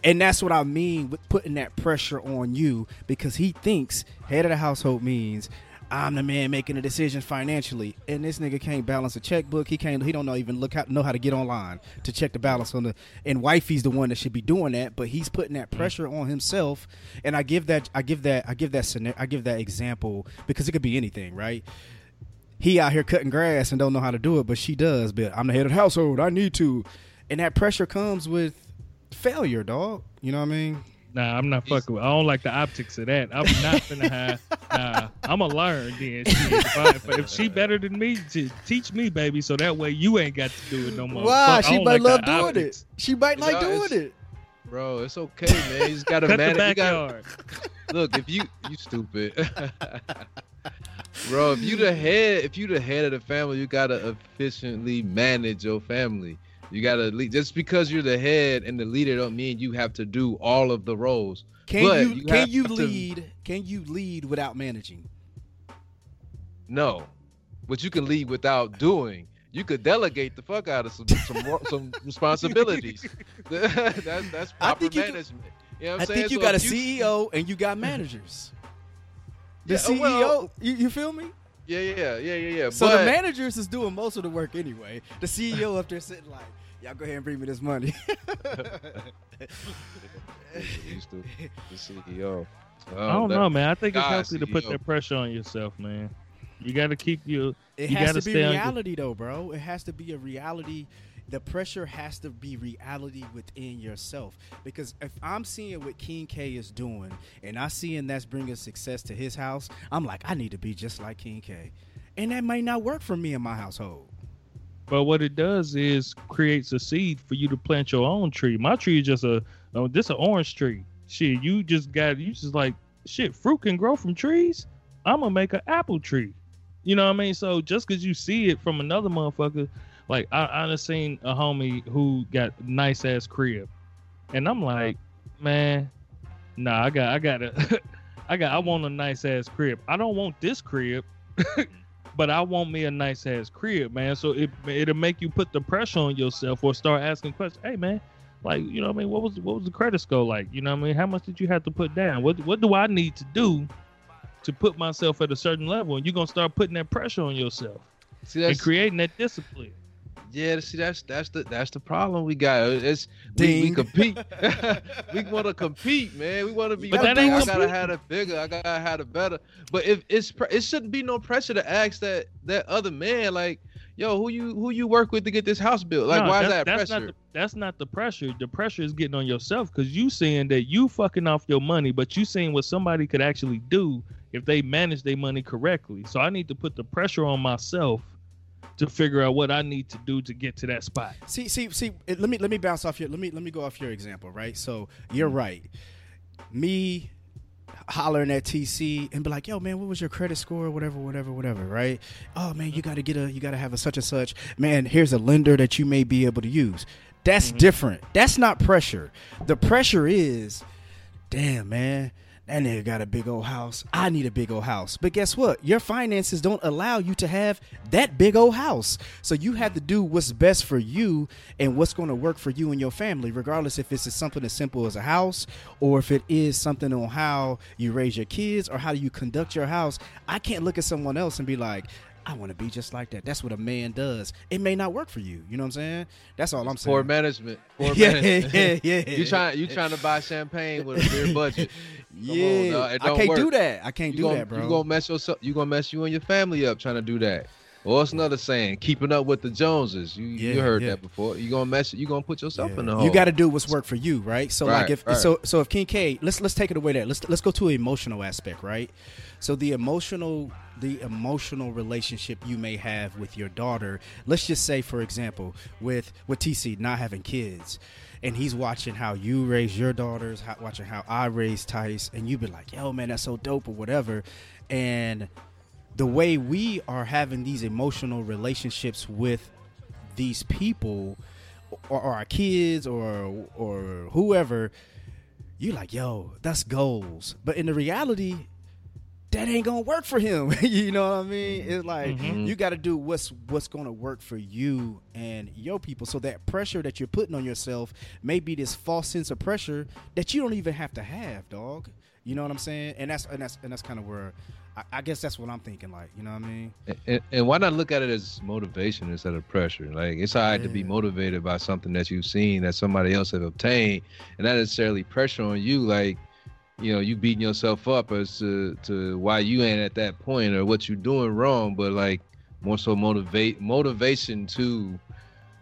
And that's what I mean with putting that pressure on you because he thinks head of the household means I'm the man making the decisions financially, and this nigga can't balance a checkbook. He can't. He don't know even look how, know how to get online to check the balance on the. And wifey's the one that should be doing that, but he's putting that mm. pressure on himself. And I give that. I give that. I give that. I give that example because it could be anything, right? He out here cutting grass and don't know how to do it, but she does. But I'm the head of the household. I need to, and that pressure comes with failure, dog. You know what I mean? Nah, I'm not fucking with. I don't like the optics of that. I'm not finna have. Nah, I'm gonna learn then. Shit. If, if, if she better than me, to teach me, baby, so that way you ain't got to do it no more. Why? Fuck, She might like love doing optics. it. She might like It's- doing it. Bro, it's okay, man. You just gotta Cut the manage. You gotta, [laughs] look, if you you stupid, [laughs] bro. If you the head, if you the head of the family, you gotta efficiently manage your family. You gotta lead. Just because you're the head and the leader, don't mean you have to do all of the roles. Can But you, you can you to- lead? Can you lead without managing? No, but you can lead without doing. You could delegate the fuck out of some some, some [laughs] responsibilities. [laughs] that's that's I proper think you management. you know I saying? think you So got a if CEO and you got managers. The Yeah, CEO, well- you, you feel me? Yeah, yeah, yeah, yeah, yeah. So but, the managers is doing most of the work anyway. The CEO up there sitting like, y'all go ahead and bring me this money. [laughs] He's the, the CEO. I oh, don't know, man. I think it's God, healthy to put CEO. that pressure on yourself, man. You got to keep you. It You has gotta be stay on your- reality though, bro. It has to be a reality. The pressure has to be reality within yourself. Because if I'm seeing what King K is doing and I seeing that's bringing success to his house, I'm like, I need to be just like King K. And that might not work for me in my household. But what it does is creates a seed for you to plant your own tree. My tree is just a oh, this an orange tree. Shit, you just got you just like shit. Fruit can grow from trees. I'm gonna make an apple tree. You know what I mean? So just because you see it from another motherfucker, like I I seen a homie who got nice ass crib, and I'm like, man, nah, I got I got a [laughs] I got I want a nice ass crib. I don't want this crib. [laughs] but I want me a nice ass crib, man. So it it'll make you put the pressure on yourself or start asking questions. Hey, man, like you know, what I mean, what was what was the credit score like? You know, what I mean, how much did you have to put down? What what do I need to do to put myself at a certain level? And you're gonna start putting that pressure on yourself See, and creating that discipline. Yeah. See, that's that's the that's the problem we got. It's we, we compete. [laughs] [laughs] we want to compete, man. We want to be. But better. that ain't I gotta have it bigger. I gotta have it better. But if it's it shouldn't be no pressure to ask that that other man like, yo, who you who you work with to get this house built? Like, No, why is that that's pressure? Not the, that's not the pressure. The pressure is getting on yourself because you saying that you fucking off your money, but you saying what somebody could actually do if they manage their money correctly. So I need to put the pressure on myself to figure out what I need to do to get to that spot. See, see, see. it- Let me let me bounce off your. Let me let me go off your example, right? So you're mm-hmm. right. Me hollering at TC and be like, "Yo, man, what was your credit score? Whatever, whatever, whatever." Right? Oh man, you got to get a, you got to have a such and such. Man, here's a lender that you may be able to use. That's mm-hmm. different. That's not pressure. The pressure is, damn, man. That nigga got a big old house. I need a big old house. But guess what? Your finances don't allow you to have that big old house. So you have to do what's best for you and what's going to work for you and your family, regardless if it's something as simple as a house or if it is something on how you raise your kids or how you conduct your house. I can't look at someone else and be like, I want to be just like that. That's what a man does. It may not work for you. You know what I'm saying? That's all I'm saying. Poor management. [laughs] Poor Yeah, management. yeah, yeah. [laughs] you trying you trying to buy champagne with a beer [laughs] budget. Come yeah. It I can't do that. I can't you do gonna, that, bro. You gonna mess yourself. You gonna mess you and your family up trying to do that. Or what's another saying? Keeping up with the Joneses. You you heard yeah. that before. You gonna mess. You gonna put yourself Yeah. in the hole. You got to do what's work for you, right? So like if right. so so if King K, let's let's take it away there. Let's let's go to an emotional aspect, right? So the emotional the emotional relationship you may have with your daughter. Let's just say for example, with with TC not having kids and he's watching how you raise your daughters, how, watching how I raise Tice and you be like, "Yo, man, that's so dope" or whatever. And the way we are having these emotional relationships with these people or, or our kids or or whoever you like yo that's goals but in the reality that ain't gonna work for him. [laughs] You know what i mean? It's like Mhm. you got to do what's what's gonna work for you and your people. So that pressure that you're putting on yourself may be this false sense of pressure that you don't even have to have dog. You know what i'm saying? And that's and that's and that's kind of where I, I guess that's what i'm thinking like you know what i mean? And, and why not look at it as motivation instead of pressure? Like it's all right to be motivated by something that you've seen that somebody else have obtained, and not necessarily pressure on you. Like you know, you beating yourself up as to, to why you ain't at that point or what you're doing wrong, but like more so motivate motivation to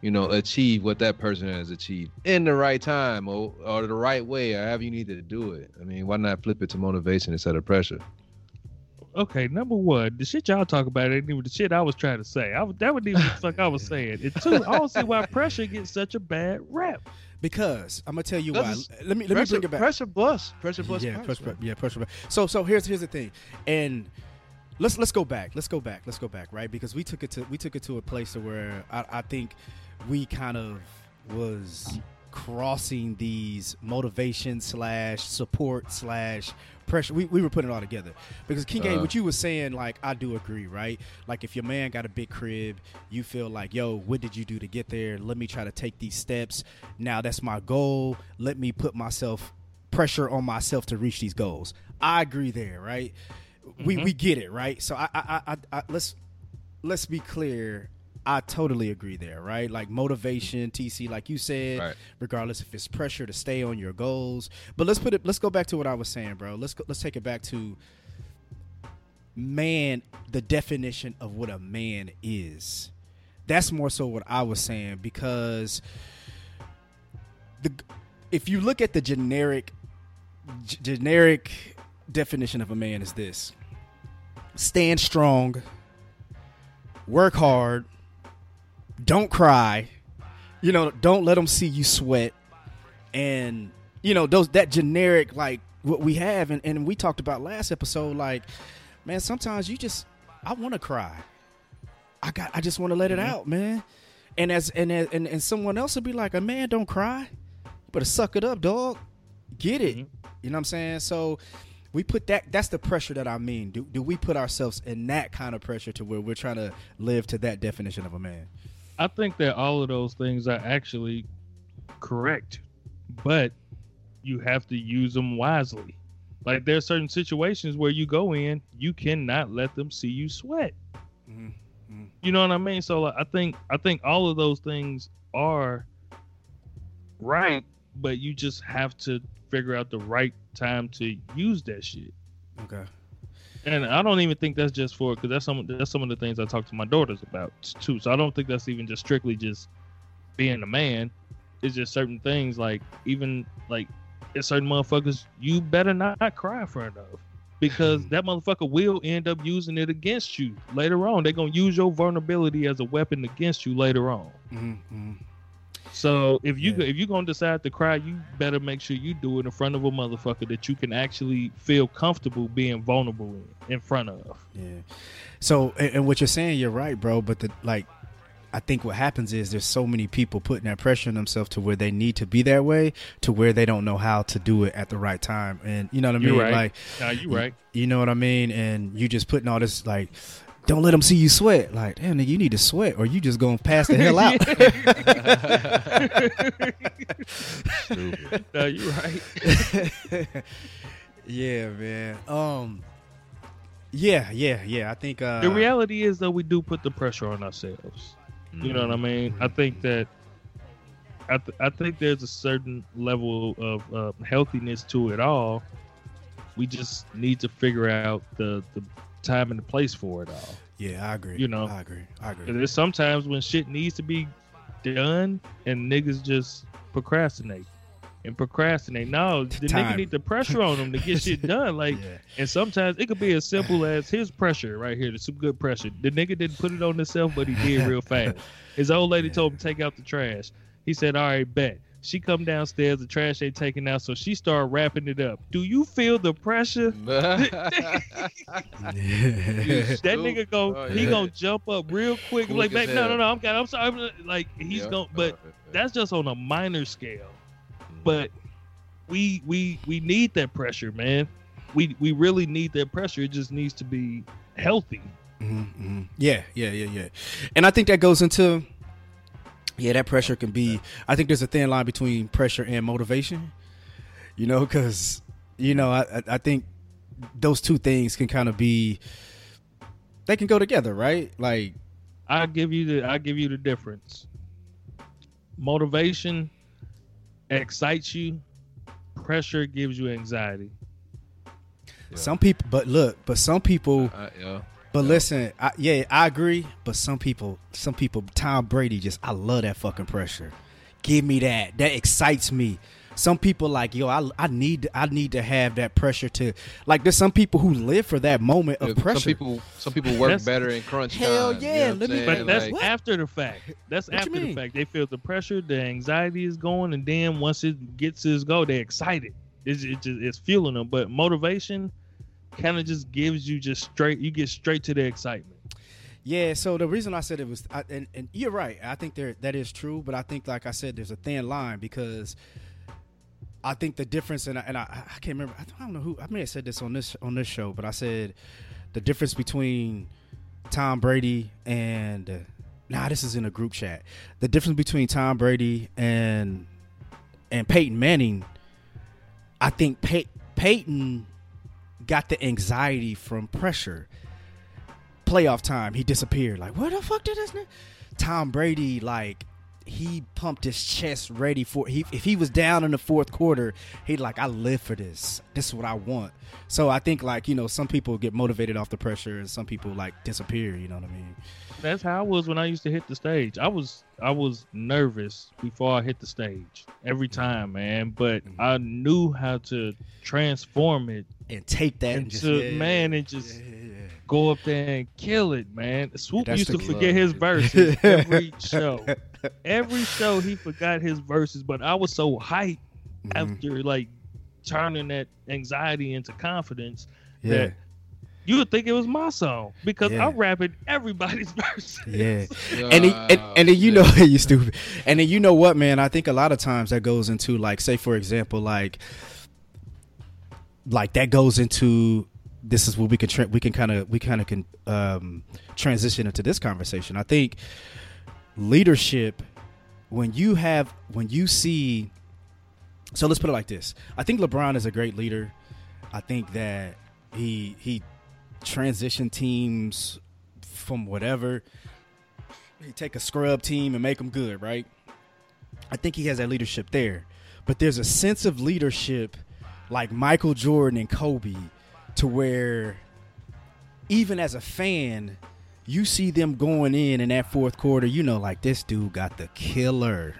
you know achieve what that person has achieved in the right time or, or the right way or however you need to do it. I mean, why not flip it to motivation instead of pressure? Okay, number one, the shit y'all talk about ain't even the shit I was trying to say. I that wouldn't even the fuck I was [laughs] saying. And two, I don't see why pressure gets such a bad rap. Because i'm gonna tell you why let me let me bring it back Pressure bus. Pressure bus. yeah, pressure, yeah, pressure. So, so here's here's the thing, and let's let's go back. Let's go back. Let's go back, right? Because we took it to we took it to a place where I, I think we kind of was crossing these motivation slash support slash pressure. We, we were putting it all together because King Uh-huh. what you were saying, like I do agree, right? Like if your man got a big crib, you feel like, yo, what did you do to get there? Let me try to take these steps. Now that's my goal. Let me put myself pressure on myself to reach these goals. I agree there, right? We we get it, right? So I I, I, I, I let's let's be clear. I totally agree there, right? Like motivation, TC, like you said, Right. regardless if it's pressure to stay on your goals. But let's put it. Let's go back to what I was saying, bro. Let's go, let's take it back to man. The definition of what a man is. That's more so what I was saying because the if you look at the generic g- generic definition of a man is this stand strong work hard don't cry. You know, don't let them see you sweat. And you know those that generic like what we have, and, and we talked about last episode. Like, man, sometimes you just I want to cry. I got I just want to let it Mhm. out, man. And as and, as- and and someone else would be like, a man, don't cry. You better suck it up, dog. Get it. Mhm. You know what I'm saying? So we put that that's the pressure that I mean. Do do we put ourselves in that kind of pressure to where we're trying to live to that definition of a man? I think that all of those things are actually correct, but you have to use them wisely. Like there are certain situations where you go in, you cannot let them see you sweat. Mhm. Mhm. You know what I mean? So like, I think I think all of those things are right, but you just have to figure out the right time to use that shit. Okay. And I don't even think that's just for because that's some that's some of the things I talk to my daughters about too. So I don't think that's even just strictly just being a man. It's just certain things like even like it's certain motherfuckers you better not cry in front of because that motherfucker will end up using it against you later on. They're gonna use your vulnerability as a weapon against you later on. Mm-hmm. So if you Yeah. if you're gonna decide to cry, you better make sure you do it in front of a motherfucker that you can actually feel comfortable being vulnerable in, in front of. Yeah. So, and, and what you're saying, you're right, bro. But the like, I think what happens is there's so many people putting that pressure on themselves to where they need to be that way, to where they don't know how to do it at the right time. And you know what I mean? right. Like, Now you right. you know what I mean? And you just putting all this like. Don't let them see you sweat. Like, damn, nigga, you need to sweat, or you just gonna pass the hell out. Stupid. no, you right. [laughs] yeah, man. Um, yeah, yeah, yeah. I think uh, the reality is though we do put the pressure on ourselves. You know what I mean? I think that I, th- I think there's a certain level of uh, healthiness to it all. We just need to figure out the the time and the place for it all. Yeah, I agree. You know. I agree. I agree. there's sometimes when shit needs to be done and niggas just procrastinate and procrastinate. No, the Time. nigga need the pressure on them to get shit [laughs] done. Like, Yeah. and sometimes it could be as simple as his pressure right here. There's some good pressure. The nigga didn't put it on himself, but he did real [laughs] fast. His old lady told him to take out the trash. He said, "All right, bet." She come downstairs, the trash ain't taken out, so she started wrapping it up. Do you feel the pressure? [laughs] that nigga go, Oh, he gonna jump up real quick. Quick like, back, no, no, no, I'm I'm sorry. I'm, like he's Yeah. going, but that's just on a minor scale. But we we we need that pressure, man. We we really need that pressure. It just needs to be healthy. Mm-hmm. Yeah, yeah, yeah, yeah. And I think that goes into yeah, that pressure can be. I think there's a thin line between pressure and motivation. You know, because you know, I I- I think those two things can kind of be they can go together, right? Like, I give you the I give you the difference. Motivation excites you. Pressure gives you anxiety. Yeah. some people, but look, but some people, I, yeah. But yeah. listen, I, yeah, I agree. But some people, some people, Tom Brady just, I love that fucking pressure. Give me that. That excites me. Some people like yo, I, I need I need to have that pressure to like. There's some people who live for that moment of Yeah, pressure. Some people, some people work That's- better in crunch Hell time. yeah, you know let me- But that's Like, after the fact. That's after the fact. They feel the pressure, the anxiety is going, and then once it gets its go, they're excited. It's it just, it's fueling them. But motivation kind of just gives you just straight. You get straight to the excitement. Yeah, so the reason I said it was, I, and, and you're right. I think there that is true, but I think, like I said, there's a thin line because I think the difference, and I, and I, I can't remember. I don't know who. I may have said this on this on this show, but I said the difference between Tom Brady and nah, this is in a group chat. The difference between Tom Brady and and Peyton Manning. I think Pey- Peyton got the anxiety from pressure playoff time, he disappeared. Like, where the fuck did this? Tom Brady, like, he pumped his chest ready for he if he was down in the fourth quarter, he'd like, I live for this. This is what I want. So I think like, you know, some people get motivated off the pressure and some people like disappear, you know what I mean? That's how I was when I used to hit the stage. I was I was nervous before I hit the stage every time, man. But Mhm. I knew how to transform it And take that and just into yeah, man and just yeah, yeah, go up there and kill it, man. Swoop used to club, forget his dude. verses [laughs] every show. Every show he forgot his verses, but I was so hyped Mhm. after like turning that anxiety into confidence Yeah. that you would think it was my song because Yeah. I'm rapping everybody's [laughs] verses. Yeah. and, he, and and then you know [laughs] you stupid. And then you know what, man? I think a lot of times that goes into like, say for example, like, like that goes into this is what we can tra- we can kind of we kind of can um, transition into this conversation. I think leadership when you have when you see. So let's put it like this. I think LeBron is a great leader. I think that he he transition teams from whatever he take a scrub team and make them good, right? I think he has that leadership there. But there's a sense of leadership like Michael Jordan and Kobe to where even as a fan, you see them going in in that fourth quarter, you know, like this dude got the killer.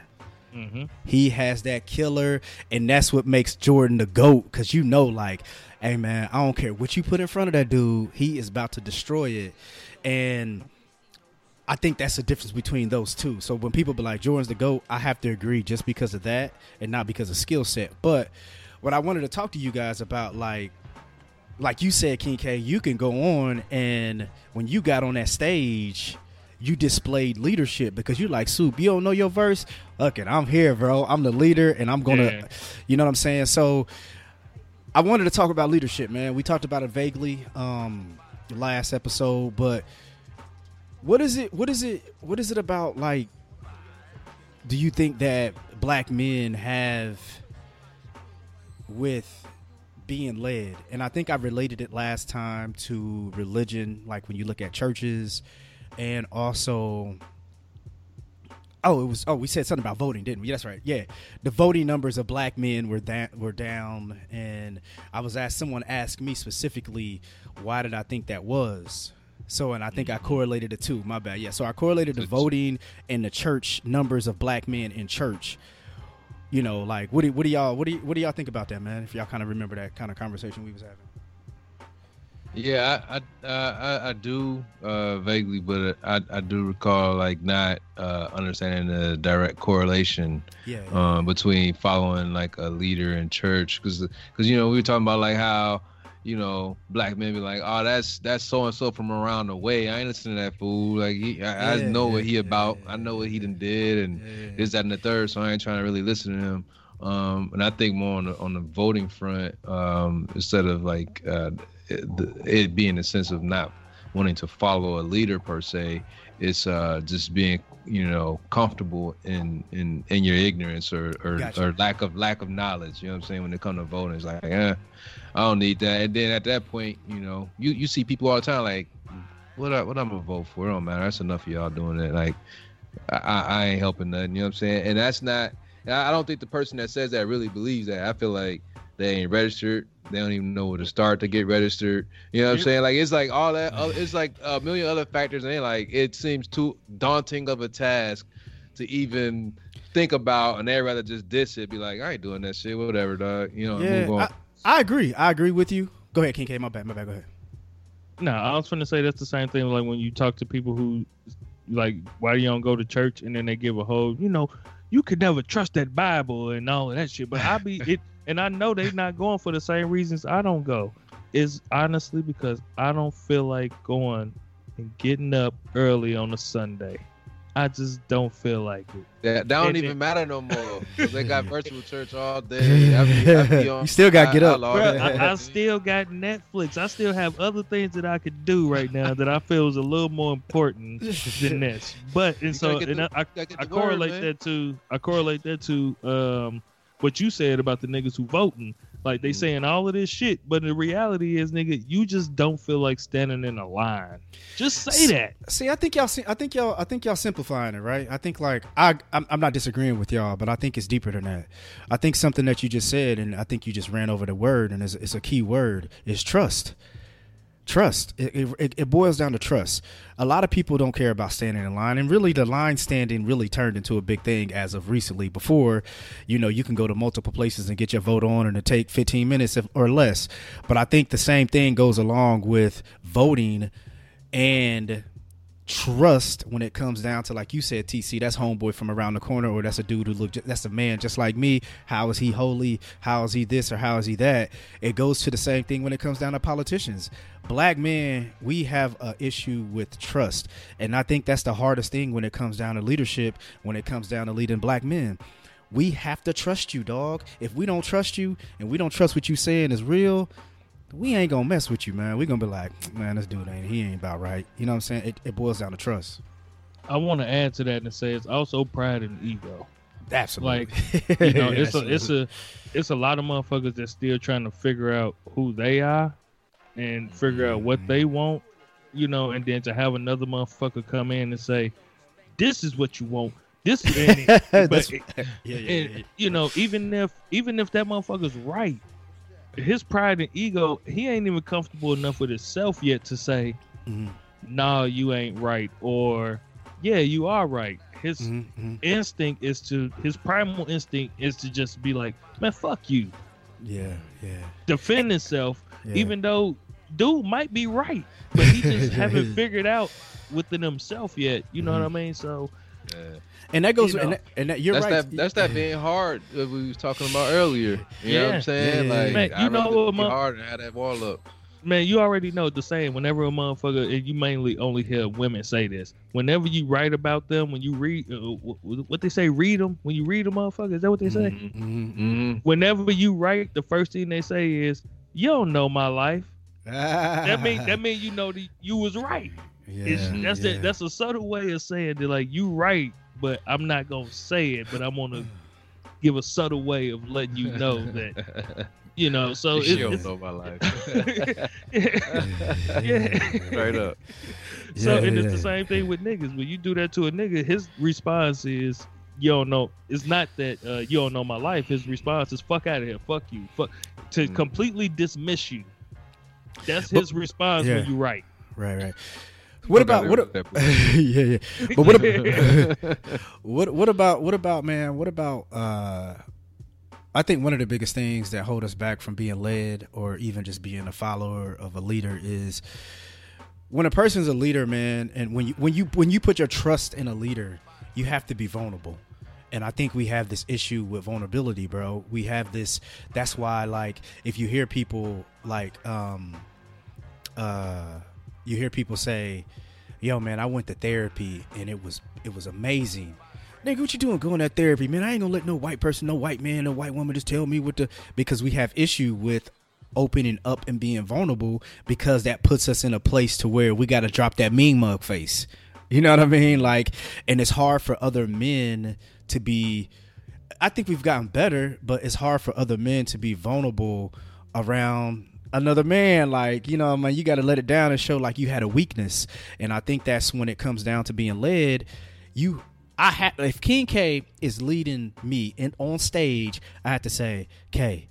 hmm He has that killer, and that's what makes Jordan the GOAT. Cause you know, like, hey man, I don't care what you put in front of that dude, he is about to destroy it. And I think that's the difference between those two. So when people be like Jordan's the GOAT, I have to agree just because of that and not because of skill set. But what I wanted to talk to you guys about, like like you said, King K, you can go on and when you got on that stage, you displayed leadership because you're like, Soup, you don't know your verse? Look it, I'm here, bro. I'm the leader and I'm gonna Yeah. you know what I'm saying? So I wanted to talk about leadership, man. We talked about it vaguely um the last episode, but what is it what is it what is it about like do you think that black men have with being led. And i think i related it last time to religion like when you look at churches and also oh it was oh we said something about voting didn't we? That's right. Yeah. The voting numbers of black men were that were down. And i was asked someone asked me specifically why did i think that was? So and i think i mm-hmm. correlated the two my bad. Yeah. So i correlated the voting and the church numbers of black men in church you know, like what do what do y'all what do what do y'all think about that, man? If y'all kind of remember that kind of conversation we was having. Yeah, I I, uh, I I do uh, vaguely, but I I do recall like not uh, understanding the direct correlation Yeah, yeah. um, between following like a leader in church, because because you know we were talking about like how you know black men be like, oh that's that's so and so from around the way. I ain't listening to that fool. Like he, I, I Yeah, know what he yeah, about. yeah, I know what he done did, and Yeah. this that and the third. So I ain't trying to really listen to him. Um, and I think more on the on the voting front, um, instead of like uh, it, the, it being a sense of not wanting to follow a leader per se, it's uh, just being you know comfortable in in in your ignorance or or, Gotcha. or lack of lack of knowledge. You know what I'm saying? When it comes to voting, it's like, eh, I don't need that. And then at that point, you know, you you see people all the time like, what I, what I'm gonna vote for? It don't matter. That's enough of y'all doing it. Like, I, I ain't helping nothing. You know what I'm saying? And that's not. I don't think the person that says that really believes that. I feel like they ain't registered. They don't even know where to start to get registered. You know what I'm saying? Like it's like all that. uh, It's like a million other factors, and they like it seems too daunting of a task to even think about, and they rather just diss it. Be like, I ain't doing that shit. Whatever, dog. You know, yeah, move on. I, I agree. I agree with you. Go ahead, King K. My bad. My bad. Go ahead. No, I was gonna say that's the same thing. Like when you talk to people who, like, why you don't go to church, and then they give a whole, you know, you could never trust that Bible and all of that shit. But I be it, and I know they're not going for the same reasons I don't go. Is honestly because I don't feel like going and getting up early on a Sunday. I just don't feel like it. That, that don't And- even matter no more. they got [laughs] virtual church all day. I be- I be [laughs] on- You still gotta get up. I- I- I, I still got Netflix. I still have other things that I could do right now that I feel is a little more important than [laughs] this. But and You so and the- I, I, gotta I word, correlate man. that to I correlate that to um what you said about the niggas who voting. Like they Mm. saying all of this shit, but the reality is, nigga, you just don't feel like standing in a line. Just say that. See, I think y'all. See, I think y'all. I think y'all simplifying it, right? I think like I. I'm, I'm not disagreeing with y'all, but I think it's deeper than that. I think something that you just said, and I think you just ran over the word, and it's, it's a key word, is trust. Trust. It, it, it boils down to trust. A lot of people don't care about standing in line, and really, the line standing really turned into a big thing as of recently. Before, you know, you can go to multiple places and get your vote on, and it take 15 minutes or less. But I think the same thing goes along with voting and trust when it comes down to like you said tc that's homeboy from around the corner or that's a dude who look that's a man just like me. How is he holy? How is he this or how is he that? It goes to the same thing when it comes down to politicians. Black men we have a issue with trust. And i think that's the hardest thing when it comes down to leadership when it comes down to leading black men. We have to trust you dog. If we don't trust you and we don't trust what you saying is real we ain't gonna mess with you, man. We gonna be like, [tsk] man, this dude ain't he ain't about right. You know what I'm saying? It, it boils down to trust. I want to add to that and say it's also pride and ego. Absolutely. Like you know, [laughs] it's a it's a it's a lot of motherfuckers that still trying to figure out who they are and figure out what they mm-hmm. want, you know, and then to have another motherfucker come in and say, "This is what you want." This, [laughs] and, but, [laughs] yeah, yeah, and, yeah. you know, even if even if that motherfucker's right, his pride and ego, he ain't even comfortable enough with himself yet to say, Mhm. "Nah, you ain't right," or "Yeah, you are right." His Mhm, mhm. instinct is to his primal instinct is to just be like, "Man, fuck you," Yeah, yeah. defend himself, yeah. even though dude might be right, but he just [laughs] haven't figured out within himself yet. You know what I mean? So Yeah. And that goes you know, and, that, and that, you're that's right. that. That's that being hard that we was talking about earlier. You know what Yeah. I'm saying? Yeah, yeah, like, Man, you I'd know rather what, be mo- hard and have that wall up. man, you already know the saying. Whenever a motherfucker, and you mainly only hear women say this. Whenever you right about them, when you read uh, wh- wh- what they say, read them. When you read a motherfucker, is that what they say? Mhm. Mhm. Mhm. Whenever you right, the first thing they say is, "You don't know my life." That mean that mean you know that you was right. [laughs] yeah, It's, that's yeah. a, that's a subtle way of saying that like you right, but I'm not gonna say it, but I'm gonna give a subtle way of letting you know that you know. So she it, don't it's, know my [laughs] life. yeah. Straight up. So Yeah, and it's the same thing with niggas. When you do that to a nigga, his response is you don't know. It's not that uh, you don't know my life. His response is fuck out of here, fuck you, fuck to Mm. completely dismiss you. That's But- his response yeah. when you right. Right, right. What about what? that [laughs] yeah, yeah. But what? About, [laughs] what? What about? What about man? What about? uh I think one of the biggest things that hold us back from being led or even just being a follower of a leader is when a person's a leader, man, and when you when you when you put your trust in a leader, you have to be vulnerable. And I think we have this issue with vulnerability, bro. We have this that's why like if you hear people like um uh you hear people say, "Yo, man, I went to therapy and it was it was amazing." Nigga, what you doing going to therapy, man? I ain't gonna let no white person, no white man, no white woman just tell me what to because we have issue with opening up and being vulnerable because that puts us in a place to where we got to drop that mean mug face. You know what I mean? Like, and it's hard for other men to be. I think we've gotten better, but it's hard for other men to be vulnerable around another man. Like, you know, man, you got to let it down and show like you had a weakness. And I think that's when it comes down to being led. You, I have if King K is leading me in on stage, I have to say, K,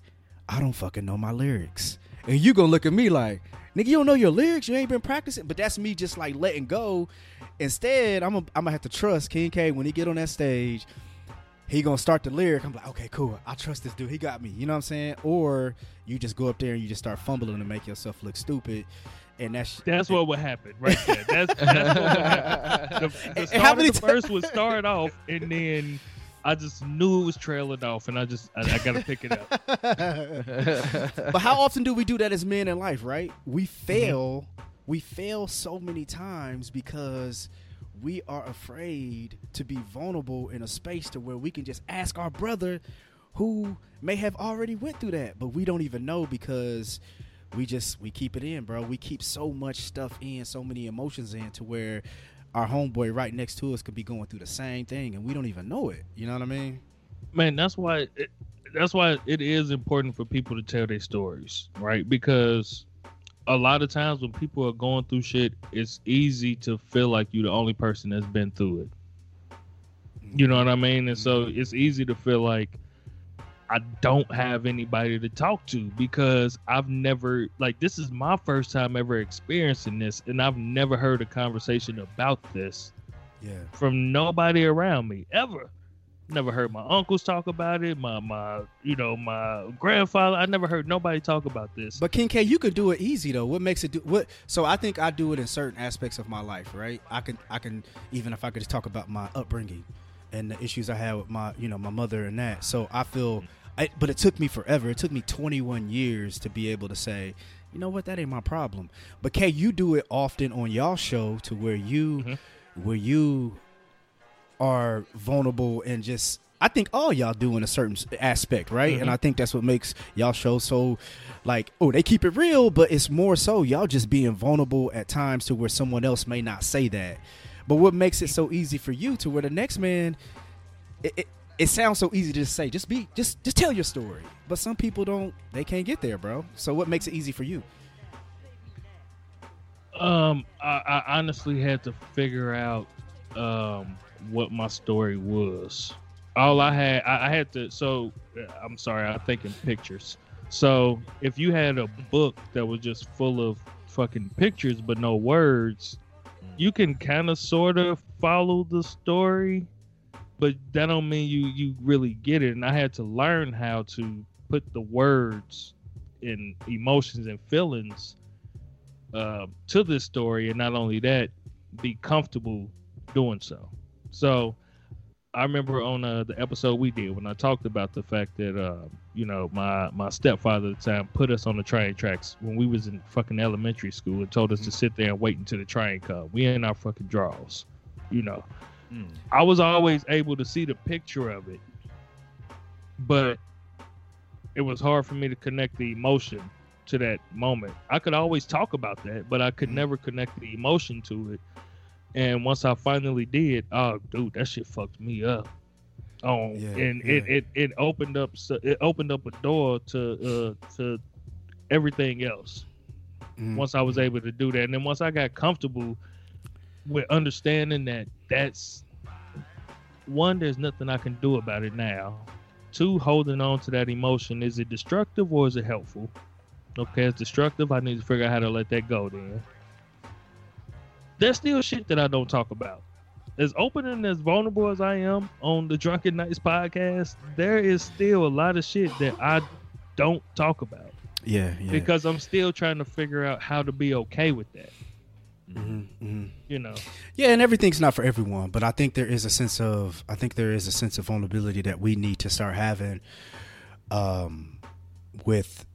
I don't fucking know my lyrics, and you gonna look at me like, nigga, you don't know your lyrics, you ain't been practicing. But that's me just like letting go. Instead, I'm gonna I'm gonna have to trust King K when he get on that stage he gonna start the lyric. I'm like, okay, cool. I trust this dude. He got me. You know what I'm saying? Or you just go up there and you just start fumbling to make yourself look stupid, and that's That's what would happen right there. That's, that's what would happen. [laughs] The, the start how of many the ti- verse would start off, and then I just knew it was trailing off, and I just I, I gotta pick it up. [laughs] but how often do we do that as men in life, right? We mm-hmm. fail. We fail so many times because we are afraid to be vulnerable in a space to where we can just ask our brother who may have already went through that, but we don't even know because we just we keep it in, bro. We keep so much stuff in, so many emotions in to where our homeboy right next to us could be going through the same thing and we don't even know it. You know what I mean? man that's why it, that's why it is important for people to tell their stories right because a lot of times when people are going through shit it's easy to feel like you're the only person that's been through it you know what i mean and so mm-hmm. it's easy to feel like I don't have anybody to talk to because I've never like this is my first time ever experiencing this and I've never heard a conversation about this Yeah. from nobody around me ever. Never heard my uncles talk about it, my my you know, my grandfather. I never heard nobody talk about this. But King K, you could do it easy though. What makes it do what? So I think I do it in certain aspects of my life, right? I can, I can, even if I could just talk about my upbringing and the issues I had with my, you know, my mother and that. So I feel, I, but it took me forever. It took me 21 years to be able to say, you know what, that ain't my problem. But K, you do it often on y'all show to where you, Mhm. where you are vulnerable and just I think all y'all do in a certain aspect, right? And Mhm. I think that's what makes y'all show so like, oh, they keep it real, but it's more so y'all just being vulnerable at times to where someone else may not say that. But what makes it so easy for you to where the next man it, it, it sounds so easy to just say, just be just just tell your story. But some people don't they can't get there, bro. So what makes it easy for you? Um, I, I honestly had to figure out um what my story was. All I had, I, I had to. So uh, I'm sorry, I'm thinking pictures. So if you had a book that was just full of fucking pictures but no words, you can kind of sort of follow the story, but that don't mean you you really get it. And I had to learn how to put the words and emotions and feelings uh, to this story, and not only that, be comfortable doing so. So, I remember on uh, the episode we did when I talked about the fact that uh, you know my my stepfather at the time put us on the train tracks when we was in fucking elementary school and told us to sit there and wait until the train come. We in our fucking drawers, you know. Mm. I was always able to see the picture of it, but it was hard for me to connect the emotion to that moment. I could always talk about that, but I could Mhm. never connect the emotion to it. And once I finally did, oh dude, that shit fucked me up. Oh, Yeah, and it, yeah. it it opened up it opened up a door to uh to everything else Mm. once I was able to do that. And then once I got comfortable with understanding that that's one, there's nothing I can do about it now. Two, holding on to that emotion, is it destructive or is it helpful? Okay, it's destructive. I need to figure out how to let that go then. There's still shit that I don't talk about. As open and as vulnerable as I am on the Drunken Knights podcast, there is still a lot of shit that I don't talk about Yeah, yeah. because I'm still trying to figure out how to be okay with that. Mhm, mhm. You know, Yeah, and everything's not for everyone, but I think there is a sense of I think there is a sense of vulnerability that we need to start having um with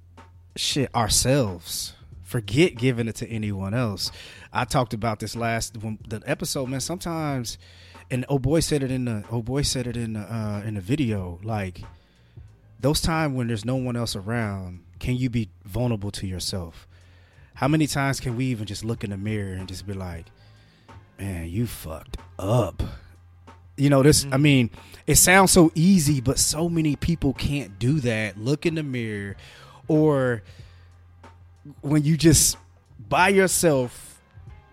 shit ourselves. Forget giving it to anyone else. I talked about this last when, the episode, man. Sometimes, and oh boy said it in the oh boy said it in the uh, in the video. Like those times when there's no one else around, can you be vulnerable to yourself? How many times can we even just look in the mirror and just be like, man, you fucked up. You know, this, I mean, it sounds so easy, but so many people can't do that. Look in the mirror or when you just by yourself,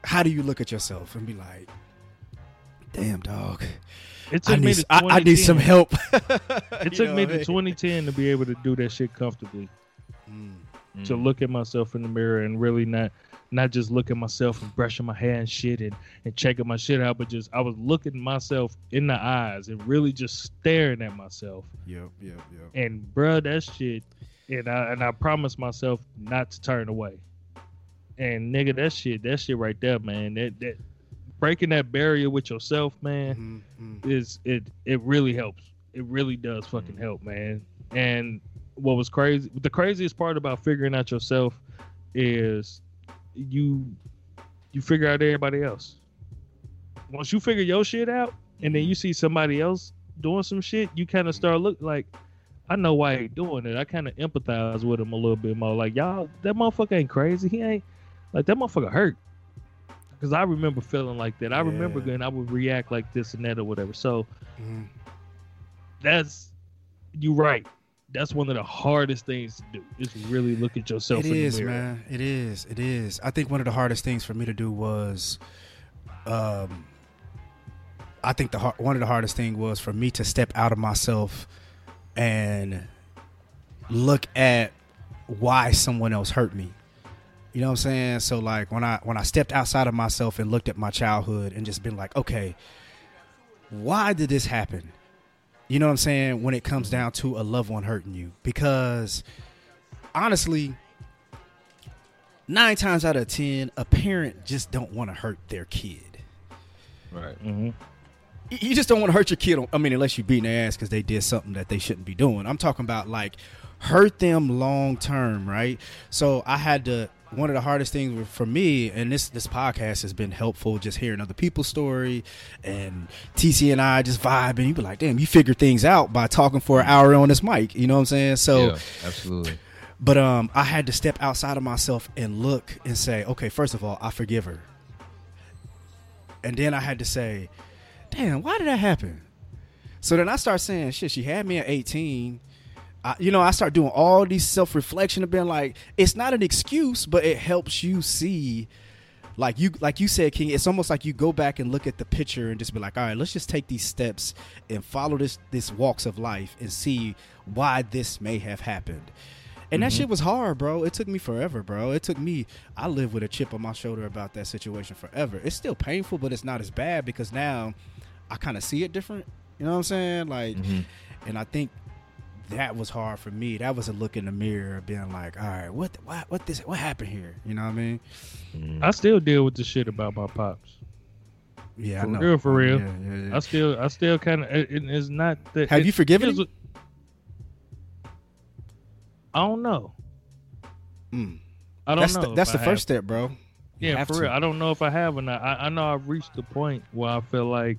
how do you look at yourself and be like, damn, dog, it took I me need, to I, I need some help. It [laughs] took me to 2010 to be able to do that shit comfortably. To Mm. look at myself in the mirror and really not, not just look at myself and brushing my hair and shit and, and checking my shit out, but just I was looking myself in the eyes and really just staring at myself. Yep, yep, yep. And bruh, that shit, and I and I promised myself not to turn away. And nigga, that shit, that shit right there, man. That that breaking that barrier with yourself, man. Mhm, mhm. is it it really helps. It really does fucking help, man. And what was crazy the craziest part about figuring out yourself is you you figure out everybody else. Once you figure your shit out and then you see somebody else doing some shit, you kind of start look like I know why he doing it. I kind of empathize with him a little bit more. Like y'all, that motherfucker ain't crazy. He ain't like that motherfucker hurt. Because I remember feeling like that. I remember Yeah. going, I would react like this and that or whatever. So Mhm. that's you right. That's one of the hardest things to do is really look at yourself It in is, the mirror. man. It is. It is. I think one of the hardest things for me to do was, um, I think the one of the hardest thing was for me to step out of myself and look at why someone else hurt me. You know what I'm saying? So like when I when I stepped outside of myself and looked at my childhood and just been like, okay, why did this happen? You know what I'm saying? When it comes down to a loved one hurting you, because honestly, nine times out of ten, a parent just don't want to hurt their kid. Right. Mm-hmm. You just don't want to hurt your kid. I mean, unless you beating their ass because they did something that they shouldn't be doing. I'm talking about like hurt them long term, right? So I had to. One of the hardest things for me, and this this podcast has been helpful, just hearing other people's story, and TC and I just vibe, and you be like, damn, you figure things out by talking for an hour on this mic. You know what I'm saying? So yeah, absolutely. But um, I had to step outside of myself and look and say, okay, first of all, I forgive her. And then I had to say, damn, why did that happen? So then I start saying, shit, she had me at 18. I, you know, I start doing all these self reflection of being like, it's not an excuse, but it helps you see, like you, like you said, King. It's almost like you go back and look at the picture and just be like, all right, let's just take these steps and follow this this walks of life and see why this may have happened. And that mm-hmm. shit was hard, bro. It took me forever, bro. It took me. I live with a chip on my shoulder about that situation forever. It's still painful, but it's not as bad because now I kind of see it different. You know what I'm saying? Like, and I think that was hard for me. That was a look in the mirror, being like, all right, what, the, what, what this, what happened here? You know what I mean? I still deal with the shit about my pops. Yeah, For I know. real, for real. Yeah, yeah, yeah. I still, I still kind of. It, it's not that. Have it- you forgiven here's him? I don't know. Mm. I don't That's know. the, that's the I first have. step, bro. You Yeah, for to. real. I don't know if I have or not. I, I know I've reached the point where I feel like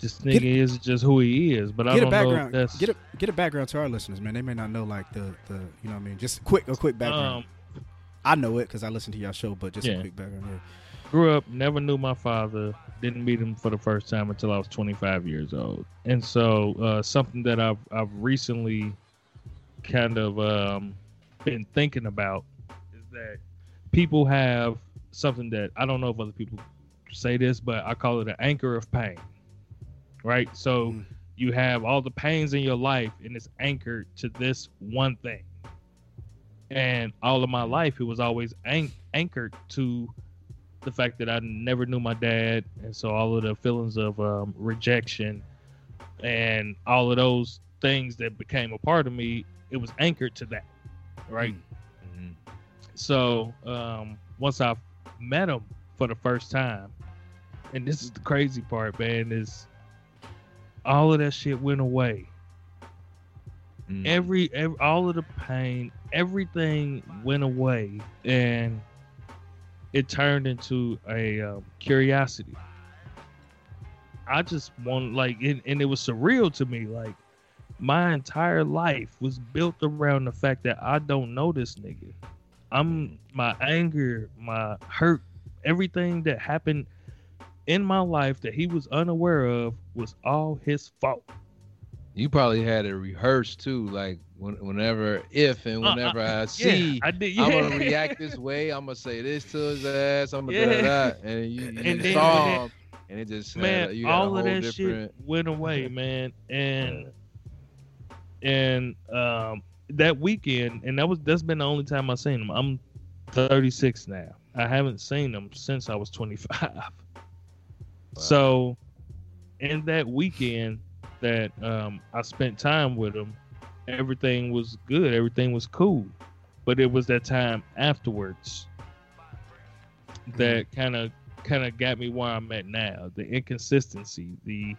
this nigga Get- is just who he is, but I Get a don't know that's Get a get a background to our listeners, man. They may not know like the the you know what I mean. Just quick a quick background. um, I know it because I listen to your show, but just a quick background. Yeah. grew up, never knew my father, didn't meet him for the first time until I was 25 years old. And so, uh, something that I've I've recently kind of um, been thinking about is that people have something that I don't know if other people say this, but I call it an anchor of pain. Right? So Mm. you have all the pains in your life and it's anchored to this one thing. And all of my life, it was always an- anchored to the fact that I never knew my dad, and so all of the feelings of um, rejection and all of those things that became a part of me, it was anchored to that, right? Mhm. So um, once I met him for the first time, and this is the crazy part, man, is all of that shit went away. Mhm. Every, every all of the pain, everything went away, and it turned into a um, curiosity. I just want like, it, and it was surreal to me. Like, my entire life was built around the fact that I don't know this nigga. I'm my anger, my hurt, everything that happened in my life that he was unaware of was all his fault. You probably had it rehearsed too, like when, whenever, if and Uh, uh, whenever I Yeah, see, I did. I'm gonna react this way. I'm gonna say this to his ass. I'm gonna Yeah. do that, and you, you And saw him, and it just man, had all of that different. shit went away, [laughs] man. And and um that weekend, and that was that's been the only time I've seen him. I'm 36 now. I haven't seen him since I was 25. So, in that weekend that um, I spent time with him, everything was good. Everything was cool. But it was that time afterwards mm-hmm. that kind of kind of got me where I'm at now. The inconsistency, the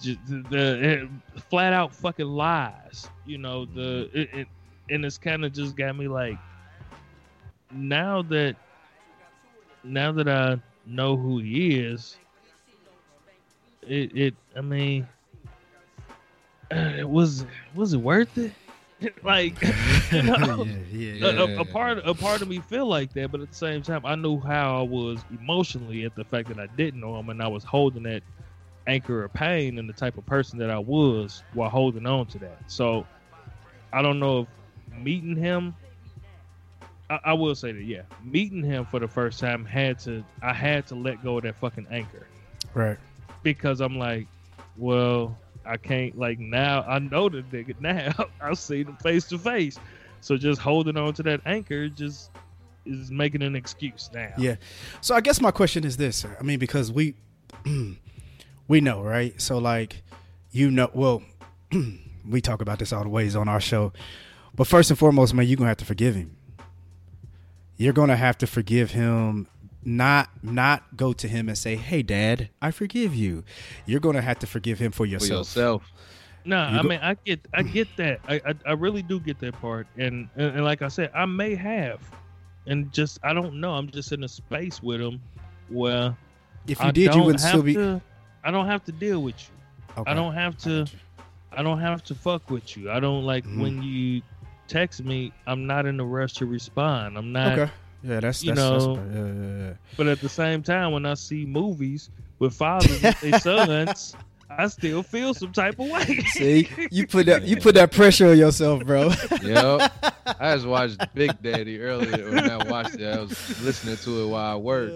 just the, the it, flat out fucking lies. You know the mm-hmm. it, it and it's kind of just got me like now that now that I know who he is, it it I mean, it [sighs] was was it worth it? [laughs] like you know, yeah, yeah, a, a- a part a part of me feel like that, but at the same time, I knew how I was emotionally at the fact that I didn't know him, and I was holding that anchor of pain and the type of person that I was while holding on to that. So I don't know if meeting him. I, I will say that yeah, meeting him for the first time had to I had to let go of that fucking anchor Right. because I'm like, well, I can't like now. I know the nigga [laughs] now. I've seen him face to face. So just holding on to that anchor just is making an excuse now. Yeah. So I guess my question is this. I mean, because we [clears throat] we know, right? So like, you know, well, [clears throat] we talk about this all the ways on our show. But first and foremost, man, you're gonna have to forgive him. You're gonna have to forgive him. Not not go to him and say, "Hey, Dad, I forgive you." You're gonna have to forgive him for For yourself. yourself. No, You I go- mean I get I get that. I, I I really do get that part. And, and and like I said, I may have, and just I don't know. I'm just in a space with him where If you I did, you don't would still be. to- I don't have to deal with you. Okay. I don't have to. I don't have to fuck with you. I don't like Mhm. when you text me. I'm not in a rush to respond. I'm not. Okay. Yeah, that's you that's, know, that's yeah, yeah, yeah. But at the same time, when I see movies with fathers and their [laughs] sons, I still feel some type of way. See, you put that you put that pressure on yourself, bro. [laughs] Yep. I just watched Big Daddy earlier. When I watched it, I was listening to it while I worked.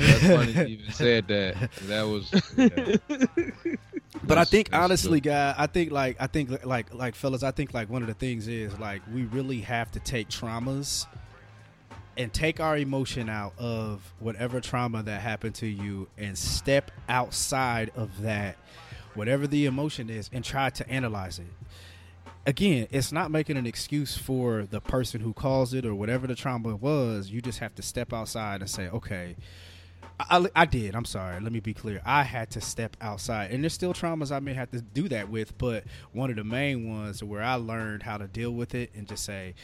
That's funny you even said that. That was. yeah. [laughs] But I think honestly, good. guy, I think like I think like like fellas, I think like one of the things is like we really have to take traumas and take our emotion out of whatever trauma that happened to you and step outside of that whatever the emotion is and try to analyze it. Again, it's not making an excuse for the person who caused it or whatever the trauma was. You just have to step outside and say, okay, I, I- did. I'm sorry. Let me be clear. I had to step outside, and there's still traumas I may have to do that with. But one of the main ones where I learned how to deal with it and just say,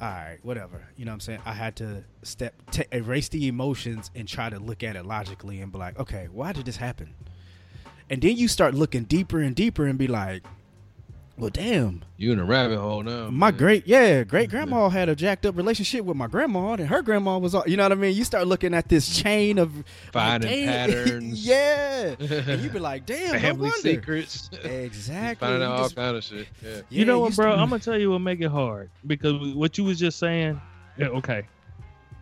"All right, whatever." You know what I'm saying? I had to step, ta erase the emotions, and try to look at it logically and be like, "Okay, why did this happen?" And then you start looking deeper and deeper and be like, "Well, damn." You in a rabbit hole now. My man. great, yeah, great [laughs] grandma had a jacked up relationship with my grandma, and her grandma was, all, you know what I mean. You start looking at this chain of like, Finding damn, patterns. [laughs] yeah, and you be like, [laughs] damn, Family wonder. secrets. Exactly. Finding You out all just- kind of shit. Yeah. yeah, you know what, bro? I'm gonna tell you what make it hard because what you was just saying. Yeah, okay,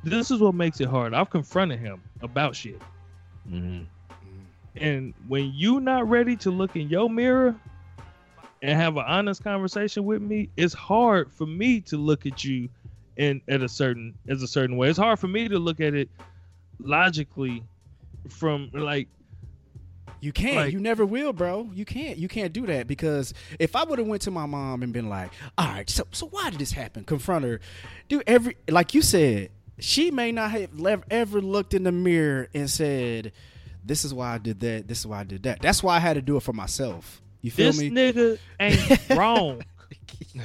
this is what makes it hard. I've confronted him about shit, Mhm. and when you not ready to look in your mirror and have an honest conversation with me, it's hard for me to look at you in at a certain as a certain way. It's hard for me to look at it logically from like You can't. Like- you never will, bro. You can't. You can't do that because if I would have went to my mom and been like, "All right, so so why did this happen?" Confront her, do Every like you said, she may not have ever looked in the mirror and said, "This is why I did that. This is why I did that." That's why I had to do it for myself. You feel this me? nigga ain't [laughs] wrong.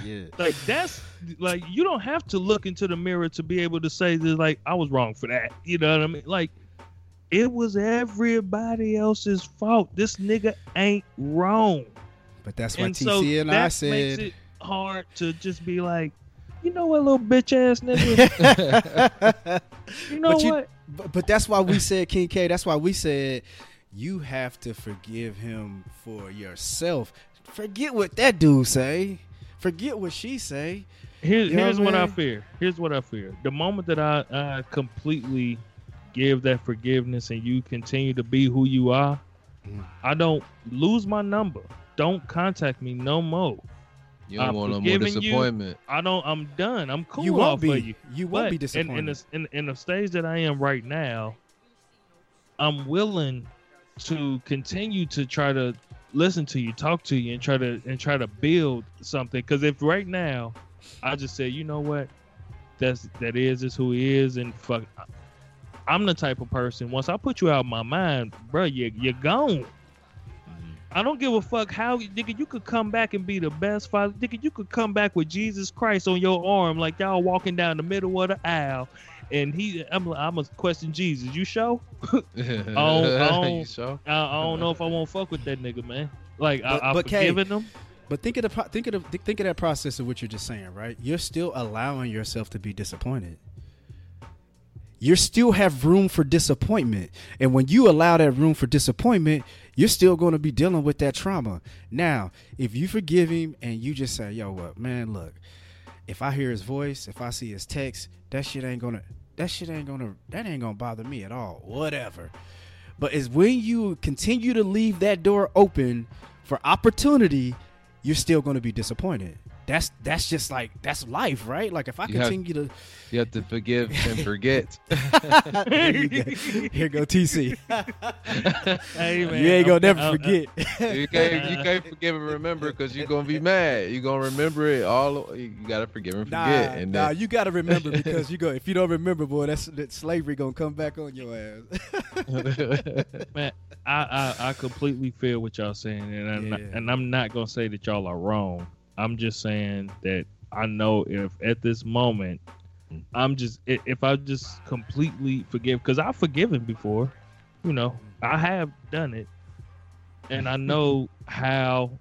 yeah. like that's like you don't have to look into the mirror to be able to say that like I was wrong for that. You know what I mean? Like it was everybody else's fault. This nigga ain't wrong. But that's why and TC so and that I makes said. it hard to just be like, you know what, little bitch ass nigga. [laughs] You know But you- what? But, but that's why we said King K. That's why we said you have to forgive him for yourself. Forget what that dude say. Forget what she say. Here, You know here's what what I I fear. Here's what I fear. The moment that I, I completely give that forgiveness and you continue to be who you are, Mhm. I don't lose my number. Don't contact me no more. You don't I'm want no more forgiving you. disappointment. I don't. I'm done. I'm cool you off won't be. of you. You won't But be in, disappointed. in, the, in, in the stage that I am right now, I'm willing to continue to try to listen to you, talk to you, and try to and try to build something. Because if right now I just say, you know what, that's that is is who he is, and fuck, I'm the type of person. Once I put you out of my mind, bro, you you're gone. I don't give a fuck how nigga you could come back and be the best father. Nigga, you could come back with Jesus Christ on your arm like y'all walking down the middle of the aisle. And he I'm I'm gonna question Jesus. You show? oh, oh. you sure? I, I don't know if I won't fuck with that nigga, man. Like But- I, I've but, Kay, forgiven him. but think of the think of the, think of that process of what you're just saying, right? You're still allowing yourself to be disappointed. You still have room for disappointment, and when you allow that room for disappointment, you're still going to be dealing with that trauma. Now, if you forgive him and you just say, "Yo, what, man? Look, if I hear his voice, if I see his text, that shit ain't gonna, that shit ain't gonna, that ain't gonna bother me at all. Whatever." But it's when you continue to leave that door open for opportunity, you're still to be disappointed. That's that's just like that's life, right? Like if I You have- continue to You have to forgive and [laughs] forget. [laughs] Here go. TC. [laughs] Hey man, you ain't gonna I'm- never I'm- forget. you can't you can't forgive and remember because you're gonna be mad. You're gonna remember it all. You gotta forgive and Nah, forget. and nah, then, you gotta remember because you go. If you don't remember, boy, that's that slavery gonna come back on your ass. man, I, I I completely feel what y'all saying, and I'm not, and I'm not gonna say that y'all are wrong. I'm just saying that I know if at this moment, Mm. I'm just if I just completely forgive because I've forgiven before, you know, I have done it, and I [laughs] know how,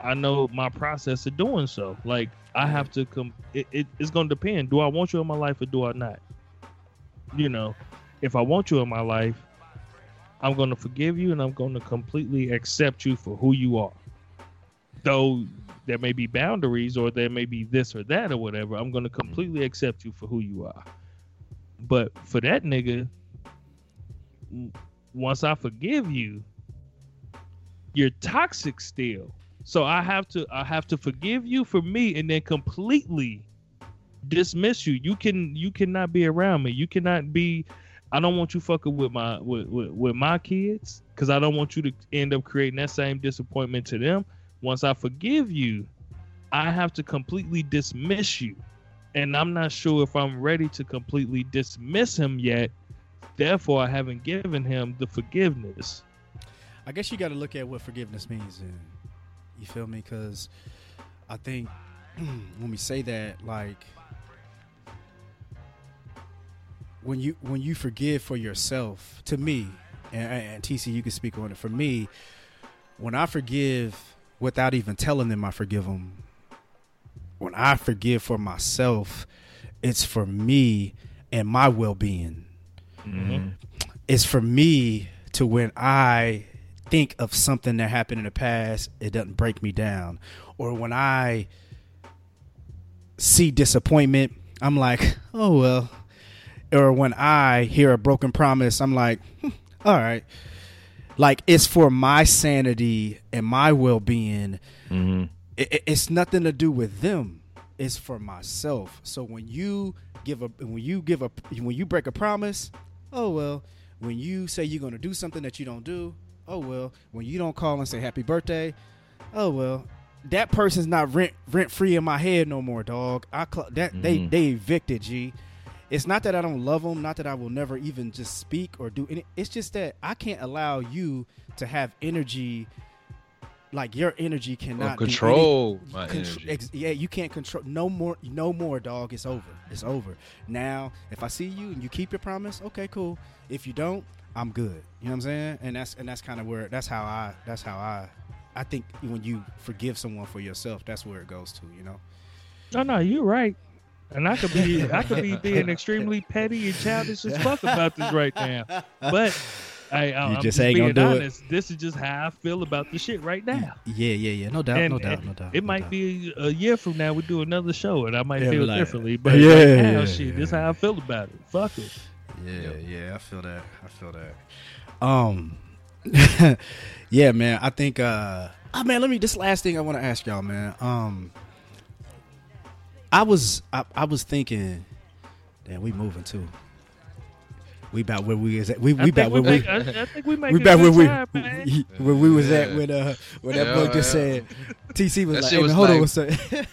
I know my process of doing so. Like I have to come. It, it, it's gonna depend. Do I want you in my life or do I not? You know, if I want you in my life. I'm going to forgive you and I'm going to completely accept you for who you are. Though there may be boundaries or there may be this or that or whatever, I'm going to mm-hmm. completely accept you for who you are. But for that nigga, once I forgive you, you're toxic still. So I have to I have to forgive you for me and then completely dismiss you. You can you cannot be around me. You cannot be I don't want you fucking with my with, with, with my kids because I don't want you to end up creating that same disappointment to them. Once I forgive you, I have to completely dismiss you. And I'm not sure if I'm ready to completely dismiss him yet. Therefore, I haven't given him the forgiveness. I guess you got to look at what forgiveness means, and you feel me? Because I think [clears throat] when we say that, like when you when you forgive for yourself, to me, and, and TC, you can speak on it. For me, when I forgive without even telling them I forgive them, when I forgive for myself, it's for me and my well being Mm-hmm. it's for me to when I think of something that happened in the past, it doesn't break me down. Or when I see disappointment, I'm like, [laughs] oh well. Or when I hear a broken promise, I'm like, hmm, all right. Like it's for my sanity and my well being. mm-hmm. It, it- it's nothing to do with them. It's for myself. So when you give a when you give a when you break a promise, oh well. When you say you're gonna do something that you don't do, oh well. When you don't call and say happy birthday, oh well. That person's not rent rent free in my head no more, dog. I cl- that they Mhm. they evicted G. It's not that I don't love them, not that I will never even just speak or do any. It's just that I can't allow you to have energy like your energy cannot do any- control my Contr- energy. ex- yeah, you can't control no more. No more, dog. It's over. It's over. Now, if I see you and you keep your promise, okay, cool. If you don't, I'm good. You know what I'm saying? And that's and that's kind of where that's how I that's how I I think when you forgive someone for yourself, that's where it goes to. You know? No, no, you're right. And I could be I could be [laughs] being extremely petty and childish as fuck about this right now. But I, I, You I'm just just ain't being gonna do it. honest. This is just how I feel about the shit right now. Yeah, yeah, yeah. No doubt. and, no doubt. No doubt. it no might doubt. be a year from now we do another show and I might Yeah, feel like, differently. But yeah, right now, yeah, shit, this yeah. how I feel about it. Fuck it. Yeah, yeah, I feel that. I feel that. Um, [laughs] yeah, man. I think. uh Oh man, let me. This last thing I want to ask y'all, man. Um, I was, I, I was thinking, damn, we moving too. We about where we is at. We we about where we. I, I think we make We a back where good we time, man. where we was at when uh when that Yeah, boy just yeah. said TC was That like, hey, was man, hold on like- a second.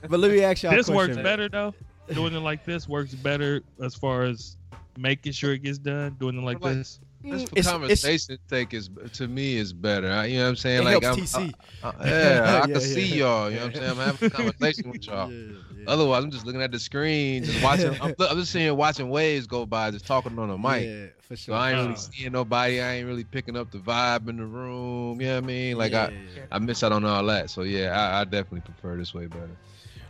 [laughs] but let me ask y'all. This question, works man. better though. Doing it like this works better as far as making sure it gets done. Doing it like Like- this. Just for It's- it's- conversation sake is to me is better. I- You know what I'm saying? It like helps I'm, TC. I, I- yeah, [laughs] I Yeah, can yeah. see y'all. You know what I'm saying? I'm having a [laughs] conversation with y'all. Yeah, yeah. Otherwise, I'm just looking at the screen, just watching. I'm, [laughs] I'm just seeing watching waves go by, just talking on the mic. Yeah, for So sure. I ain't Uh. really seeing nobody. I ain't really picking up the vibe in the room. You know what I mean? Like Yeah, I, yeah, yeah. I miss out on all that. So yeah, I, I definitely prefer this way better.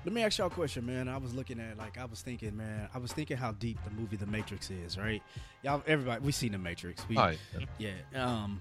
Let me ask y'all a question, man. I was looking at like I was thinking, man. I was thinking how deep the movie The Matrix is, right? Y'all, everybody, we seen The Matrix. We, All right. yeah. Um,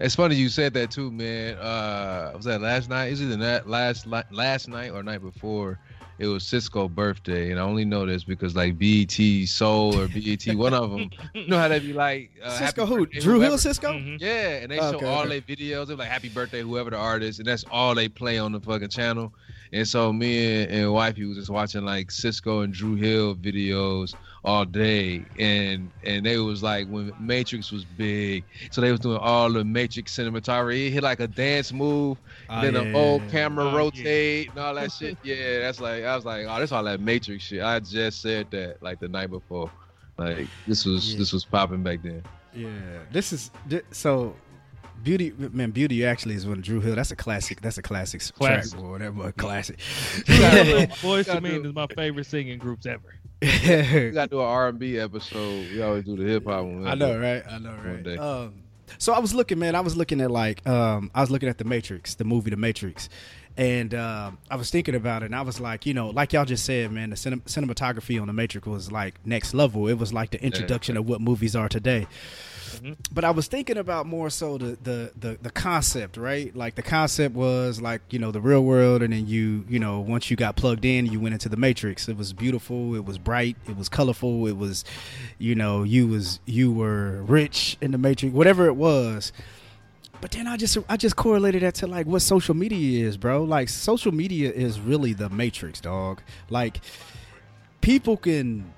It's funny you said that too, man. Uh, was that last night? Is it that last li- last night or night before? it was Sisqó's birthday, and I only know this because like BET Soul or BET, one of them. You know how they be like uh, Sisqó who? birthday, Drew whoever. Hill Sisqó? Mhm. Yeah, and they Okay, show all okay. their videos. They're like happy birthday, whoever the artist, and that's all they play on the fucking channel. And so me and, and wifey was just watching like Sisqó and Dru Hill videos all day, and and they was like when Matrix was big, so they was doing all the Matrix cinematography. He hit like a dance move, Oh, then the yeah. whole camera Oh, yeah. rotate and all that [laughs] shit. Yeah, that's like I was like, oh, that's all that Matrix shit. I just said that like the night before. Like this was this was popping back then. Yeah, this is so. Beauty, man, Beauty actually is one of Dru Hill. That's a classic. That's a classic, Classic. track or whatever. A classic. Boys gotta to [laughs] Men is my favorite singing groups ever. [laughs] We gotta do an R and B episode. We always do the hip hop one. I know, right? I know, One day. right? Um, so I was looking, man. I was looking at like, um, I was looking at the Matrix, the movie, The Matrix, and um, I was thinking about it, and I was like, you know, like y'all just said, man, the cinem- cinematography on The Matrix was like next level. It was like the introduction of what movies are today. Mhm. But I was thinking about more so the, the the the concept, right? Like the concept was like you know the real world, and then you you know once you got plugged in, you went into the matrix. It was beautiful, it was bright, it was colorful, it was, you know, you was you were rich in the matrix, whatever it was. But then I just I just correlated that to like what social media is, bro. Like social media is really the matrix, dog. Like people can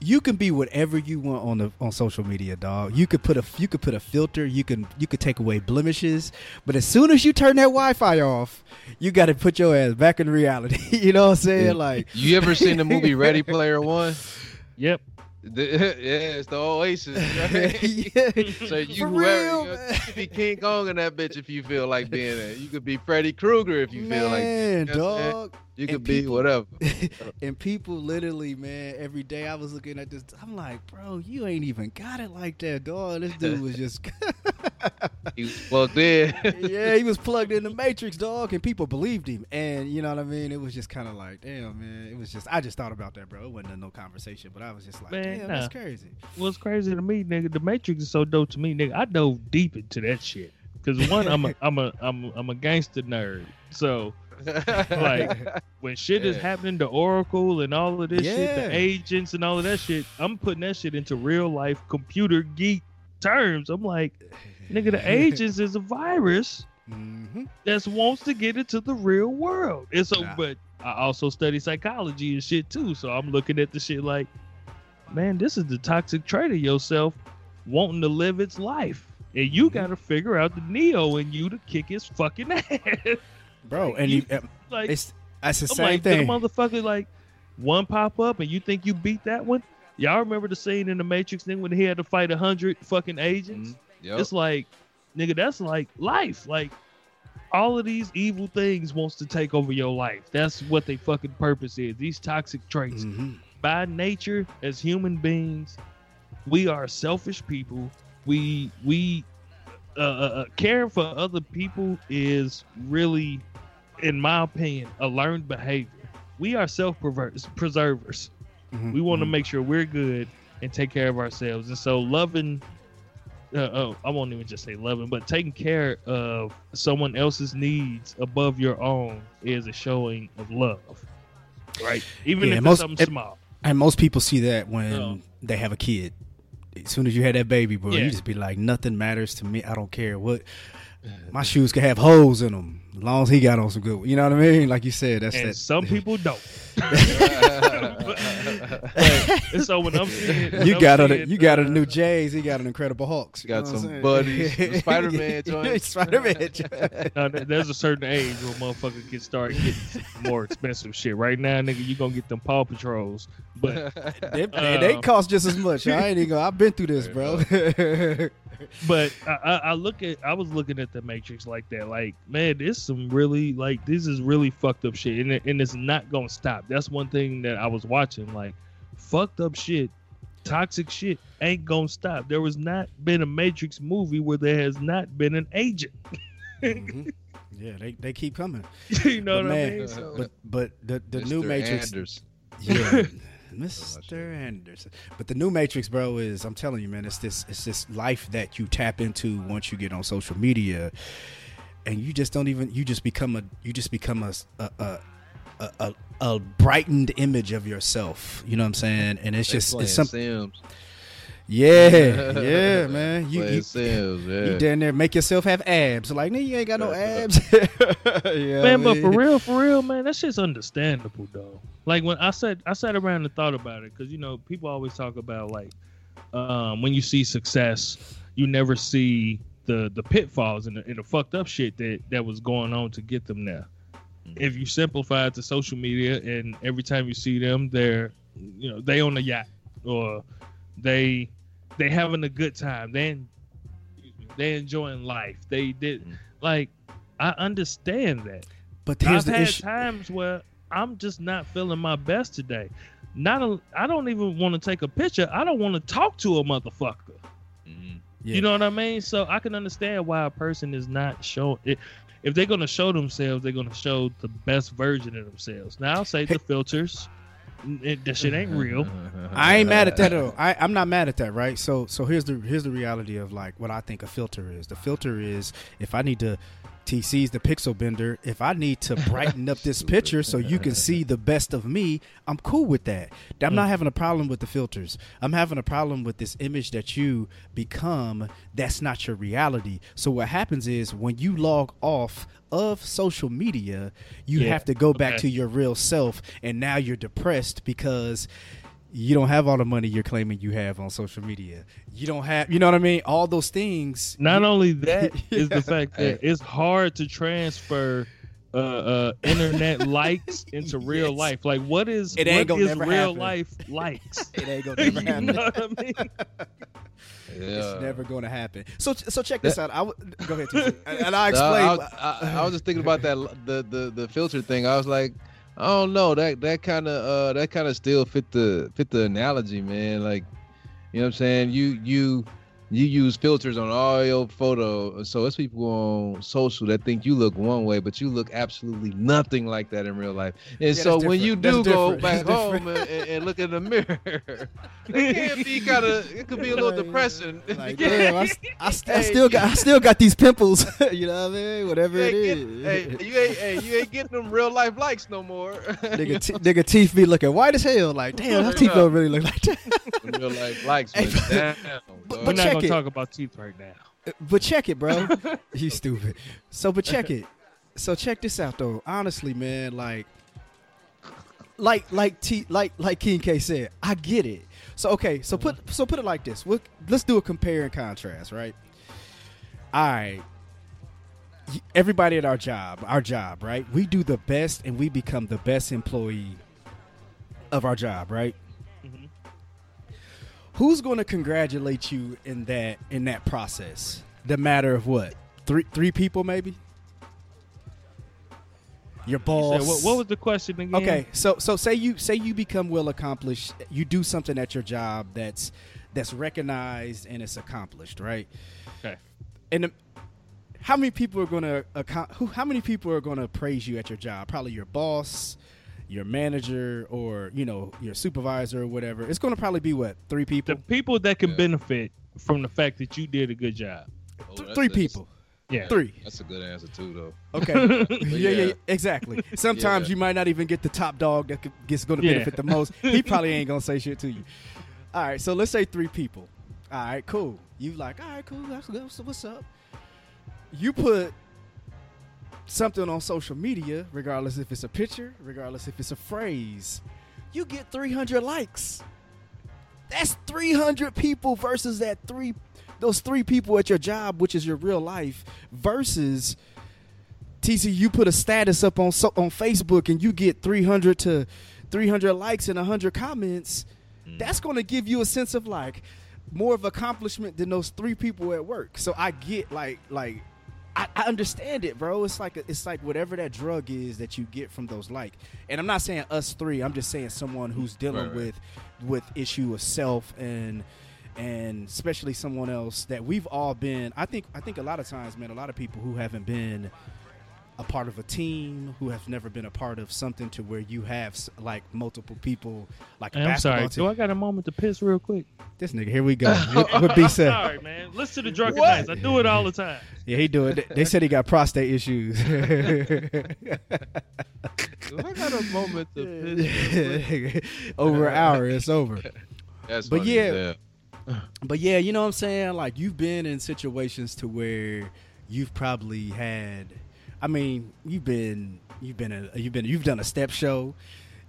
you can be whatever you want on the on social media, dog. You could put a you could put a filter, you can you could take away blemishes, but as soon as you turn that Wi-Fi off, you got to put your ass back in reality. [laughs] you know what I'm saying? Yeah. Like You ever seen the movie [laughs] Ready Player One? Yep. The, [laughs] yeah, it's the Oasis. Right? yeah. So you For whoever real, you, know, man. you could be King Kong in that bitch if you feel like being it. You could be Freddy Krueger if you feel like man, being it. You know what I'm saying? dog. You And could be people- whatever. [laughs] and people literally, man, every day I was looking at this. I'm like, bro, you ain't even got it like that, dog. This dude was [laughs] just, [laughs] He was plugged in. yeah, he was plugged in the Matrix, dog, and people believed him. And you know what I mean? It was just kind of like, damn, man. It was just, I just thought about that, bro. It wasn't no conversation, but I was just like, Man, damn, nah. that's crazy. What's crazy to me, nigga, the Matrix is so dope to me, nigga. I dove deep into that shit. Cause one, I'm a I'm a I'm a, I'm a gangster nerd. So [laughs] like when shit is happening, to Oracle and all of this shit, the agents and all of that shit, I'm putting that shit into real life computer geek terms. I'm like, nigga, the [laughs] agents is a virus hmm that wants to get into the real world. And so, Nah. but I also study psychology and shit too. So I'm looking at the shit like, man, this is the toxic trait of yourself wanting to live its life. And you Mhm. got to figure out the Neo in you to kick his fucking [laughs] ass. Bro, and You- you, uh, like, it's, that's the I'm same like, thing. the motherfucker, like, one pop up and you think you beat that one? Y'all remember the scene in the Matrix thing when he had to fight a hundred fucking agents? Yep. It's like, nigga, that's like life. Like, all of these evil things wants to take over your life. That's what they fucking purpose is. These toxic traits. Mhm. By nature, as human beings, we are selfish people. We we uh, uh, uh, caring for other people is really, in my opinion, a learned behavior. We are self preservers. Mhm. We want to Mhm. make sure we're good and take care of ourselves. And so, loving, uh, oh, I won't even just say loving, but taking care of someone else's needs above your own is a showing of love, right? Even Yeah, if most- it's something it- small. And most people see that when Oh. they have a kid. As soon as you had that baby, bro, Yeah. you just be like, nothing matters to me. I don't care what. My shoes can have holes in them, as long as he got on some good. You know what I mean? Like you said, that's And that. some people don't. [laughs] and so when I'm seeing, when you I'm got a you got a uh, new Jays, He got an Incredible Hulks. you Got know some I'm saying? buddies, the [laughs] Spider-Man joints. [laughs] Spider-Man. joints. uh, th- there's a certain age where motherfucker can start getting more expensive shit. Right now, nigga, you gonna get them Paw Patrols, but they, they- they cost just as much. I ain't even. Gonna, I've been through this, bro. But I, I, I look at I was looking at the Matrix like that. Like, man, this some really like this is really fucked up shit, and it, and it's not gonna stop. That's one thing that I was watching. Like, fucked up shit, toxic shit ain't gonna stop. There was not been a Matrix movie where there has not been an agent. Mhm. Yeah, they, they keep coming. [laughs] you know But what man, I mean? So, But but the the new Matrix. Anders. Yeah. [laughs] Mr. Anderson. But the new Matrix, bro, is I'm telling you, man, it's this it's this life that you tap into once you get on social media and you just don't even you just become a you just become a a, a, a, a, brightened image of yourself. You know what I'm saying? And it's They just it's some Sims. Yeah [laughs] yeah man. You Playing you, Sims, yeah. you down there make yourself have abs like nigga you ain't got no [laughs] abs. [laughs] yeah, man, but for real, for real, man, that shit's understandable though. Like when I said, I sat around and thought about it because you know people always talk about like um, when you see success, you never see the the pitfalls and the, and the fucked up shit that that was going on to get them there. If you simplify it to social media, and every time you see them, they're you know they on the yacht or they they having a good time. They they enjoying life. They did Mm. like I understand that. but here's I've the had issue. times where I'm just not feeling my best today. Not a, I don't even want to take a picture. I don't want to talk to a motherfucker. Mhm. Yeah. You know what I mean? So I can understand why a person is not showing it. If they're gonna show themselves, they're gonna show the best version of themselves. Now I'll say the filters. It, that shit ain't real. [laughs] I ain't mad at that though. I, I'm not mad at that, right? So so here's the here's the reality of like what I think a filter is. The filter is if I need to TC's the pixel bender, if I need to brighten up this picture so you can see the best of me, I'm cool with that. I'm not mm. having a problem with the filters. I'm having a problem with this image that you become that's not your reality. So what happens is when you log off of social media, you Yeah, have to go back okay. to your real self and now you're depressed because you don't have all the money you're claiming you have on social media. You don't have, you know what I mean? All those things. Not only that [laughs] is Yeah. the fact that it's hard to transfer uh, uh, internet [laughs] likes into real Yes. life. Like, what is It ain't what gonna never real happen. life likes? [laughs] It ain't gonna you never happen. know what I mean? Yeah. It's never going to happen. So, so check this out. I w- go ahead, and, and I No, explain. I, was, I, I was just thinking about that the, the the filter thing. I was like, I don't know that that kind of uh that kind of still fit the fit the analogy, man. Like, you know what I'm saying? You you you use filters on all your photos. so it's people on social that think you look one way, but you look absolutely nothing like that in real life. And Yeah, so that's when you do That's go different. back [laughs] That's home and, and, and look in the mirror, [laughs] it can be kind of it could be a little Like, depressing. like, damn, I, s- I st- I still got, I still got these pimples. [laughs] you know what I mean? Whatever You it ain't is. getting- hey, you ain't, hey, you ain't getting them real life likes no more. nigga, t- nigga, teeth be looking white as hell. Like, damn, that teeth don't really look like that. Real life likes Hey, went but- down. but- dog. Check it. talk about teeth right now. Uh, but check it, bro. [laughs] you stupid. So, but check it. So check this out, though. Honestly, man, like, like, like, T, like, like King K said, I get it. So okay, so put, uh-huh. so put it like this. We'll, let's do a compare and contrast, right? All right. Everybody at our job, our job, right? We do the best, and we become the best employee of our job, right? Who's going to congratulate you in that in that process? The matter of what? Three three people maybe? Your You boss? said, what, what was the question again? okay so so say you say you become well accomplished you do something at your job that's that's recognized and it's accomplished right? Okay. and the, how many people are going to account who how many people are going to praise you at your job? Probably your boss your manager or you know your supervisor or whatever it's going to probably be what three people The people that can Yeah. benefit from the fact that you did a good job. Oh, Th- three people Yeah. three That's a good answer too, though. Okay. [laughs] yeah, yeah, yeah. yeah, exactly. [laughs] Sometimes Yeah. you might not even get the top dog that gets going to Yeah. benefit the most. [laughs] He probably ain't gonna say shit to you. All right, so let's say three people. All right, cool. You like, all right, cool. That's good. So what's up? You put something on social media, regardless if it's a picture, regardless if it's a phrase. You get 300 likes. That's 300 people versus that three, those three people at your job, which is your real life, versus TC, you put a status up on so, on Facebook and you get 300 to 300 likes and 100 comments, mm. that's going to give you a sense of like more of accomplishment than those three people at work. So I get like like I, I understand it, bro. It's like it's like whatever that drug is that you get from those like. And I'm not saying us three. I'm just saying someone who's dealing Right, right. with with issue of self and and especially someone else that we've all been. I think I think a lot of times, man, a lot of people who haven't been a part of a team, who have never been a part of something to where you have like multiple people, like a Hey, I'm sorry. basketball Do I got a moment to piss real quick? This nigga, here we go. [laughs] what, what B said? Sorry, man. Listen to Drunken What? Knights. I do it all the time. Yeah, he do it. They said he got prostate issues. [laughs] If I got a moment to piss. [laughs] over an hour, it's over. That's But funny yeah. as hell. But yeah, you know what I'm saying? Like you've been in situations to where you've probably had I mean, you've been you've been a, you've been you've done a step show.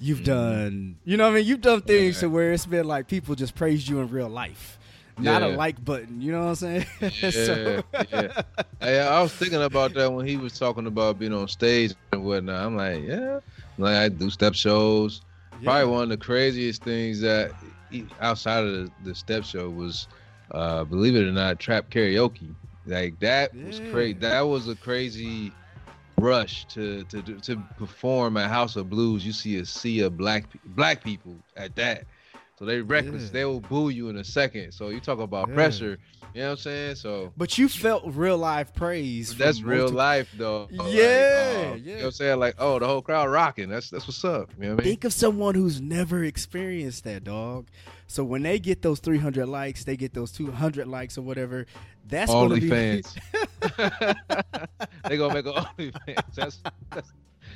You've done you know what I mean? You've done things Yeah. to where it's been like people just praised you in real life. Not a like button, you know what I'm saying? [laughs] Yeah, So- yeah. Hey, I was thinking about that when he was talking about being on stage and whatnot. I'm like, yeah, like I do step shows. Probably one of the craziest things that outside of the, the step show was, uh, believe it or not, trap karaoke. Like that was crazy. That was a crazy rush to to to perform at House of Blues. You see a sea of black black people at that. So they reckless. Yeah. They will boo you in a second. So you talk about Yeah. pressure. You know what I'm saying? So But you felt real life praise. that's real multiple- life though. Like, Yeah, uh, yeah. You know what I'm saying? Like, oh, the whole crowd rocking. That's that's what's up. You know what I mean? Think of someone who's never experienced that, dog. So when they get those 300 likes, they get those 200 likes or whatever. That's gonna be OnlyFans. [laughs] they gonna make an OnlyFans. That's that's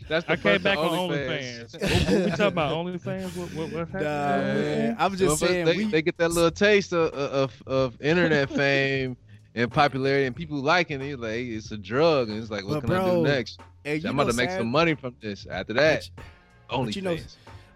that's the I came first back on OnlyFans. OnlyFans. what, what we talking about OnlyFans? What what, what happened? Nah, man. I'm just So saying they, we they get that little taste of of, of internet fame and popularity and people liking it. Like hey, it's a drug, and it's like, what But can I do next? I'm know, about to make sad- some money from this. After that, but OnlyFans. you know-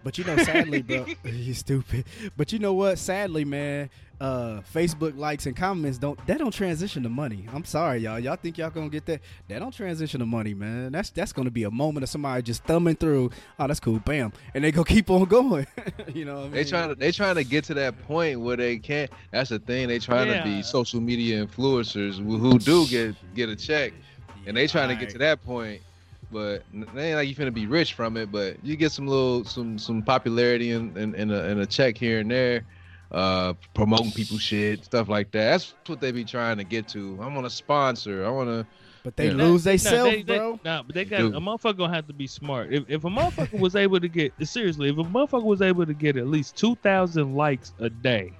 But you know, sadly, bro, [laughs] [laughs] you stupid. But you know what? Sadly, man, uh, Facebook likes and comments don't that don't transition to money. I'm sorry, y'all. Y'all think y'all gonna get that? That don't transition to money, man. That's that's gonna be a moment of somebody just thumbing through. Oh, that's cool, bam, and they go [laughs] keep on going. you know, what I They mean? trying to they trying to get to that point where they can't. That's the thing. They trying to be social media influencers who, who do get get a check, and they trying to get to that point. But n- it ain't like you finna be rich from it. But you get some little some some popularity and and, and, a, and a check here and there, uh, promoting people shit stuff like that. That's what they be trying to get to. I want a sponsor. I want to. But they Yeah. lose they Nah, self, they- they- bro. Nah, but they got Dude. a motherfucker gonna have to be smart. If if a motherfucker was able to get seriously, if a motherfucker was able to get at least two thousand likes a day,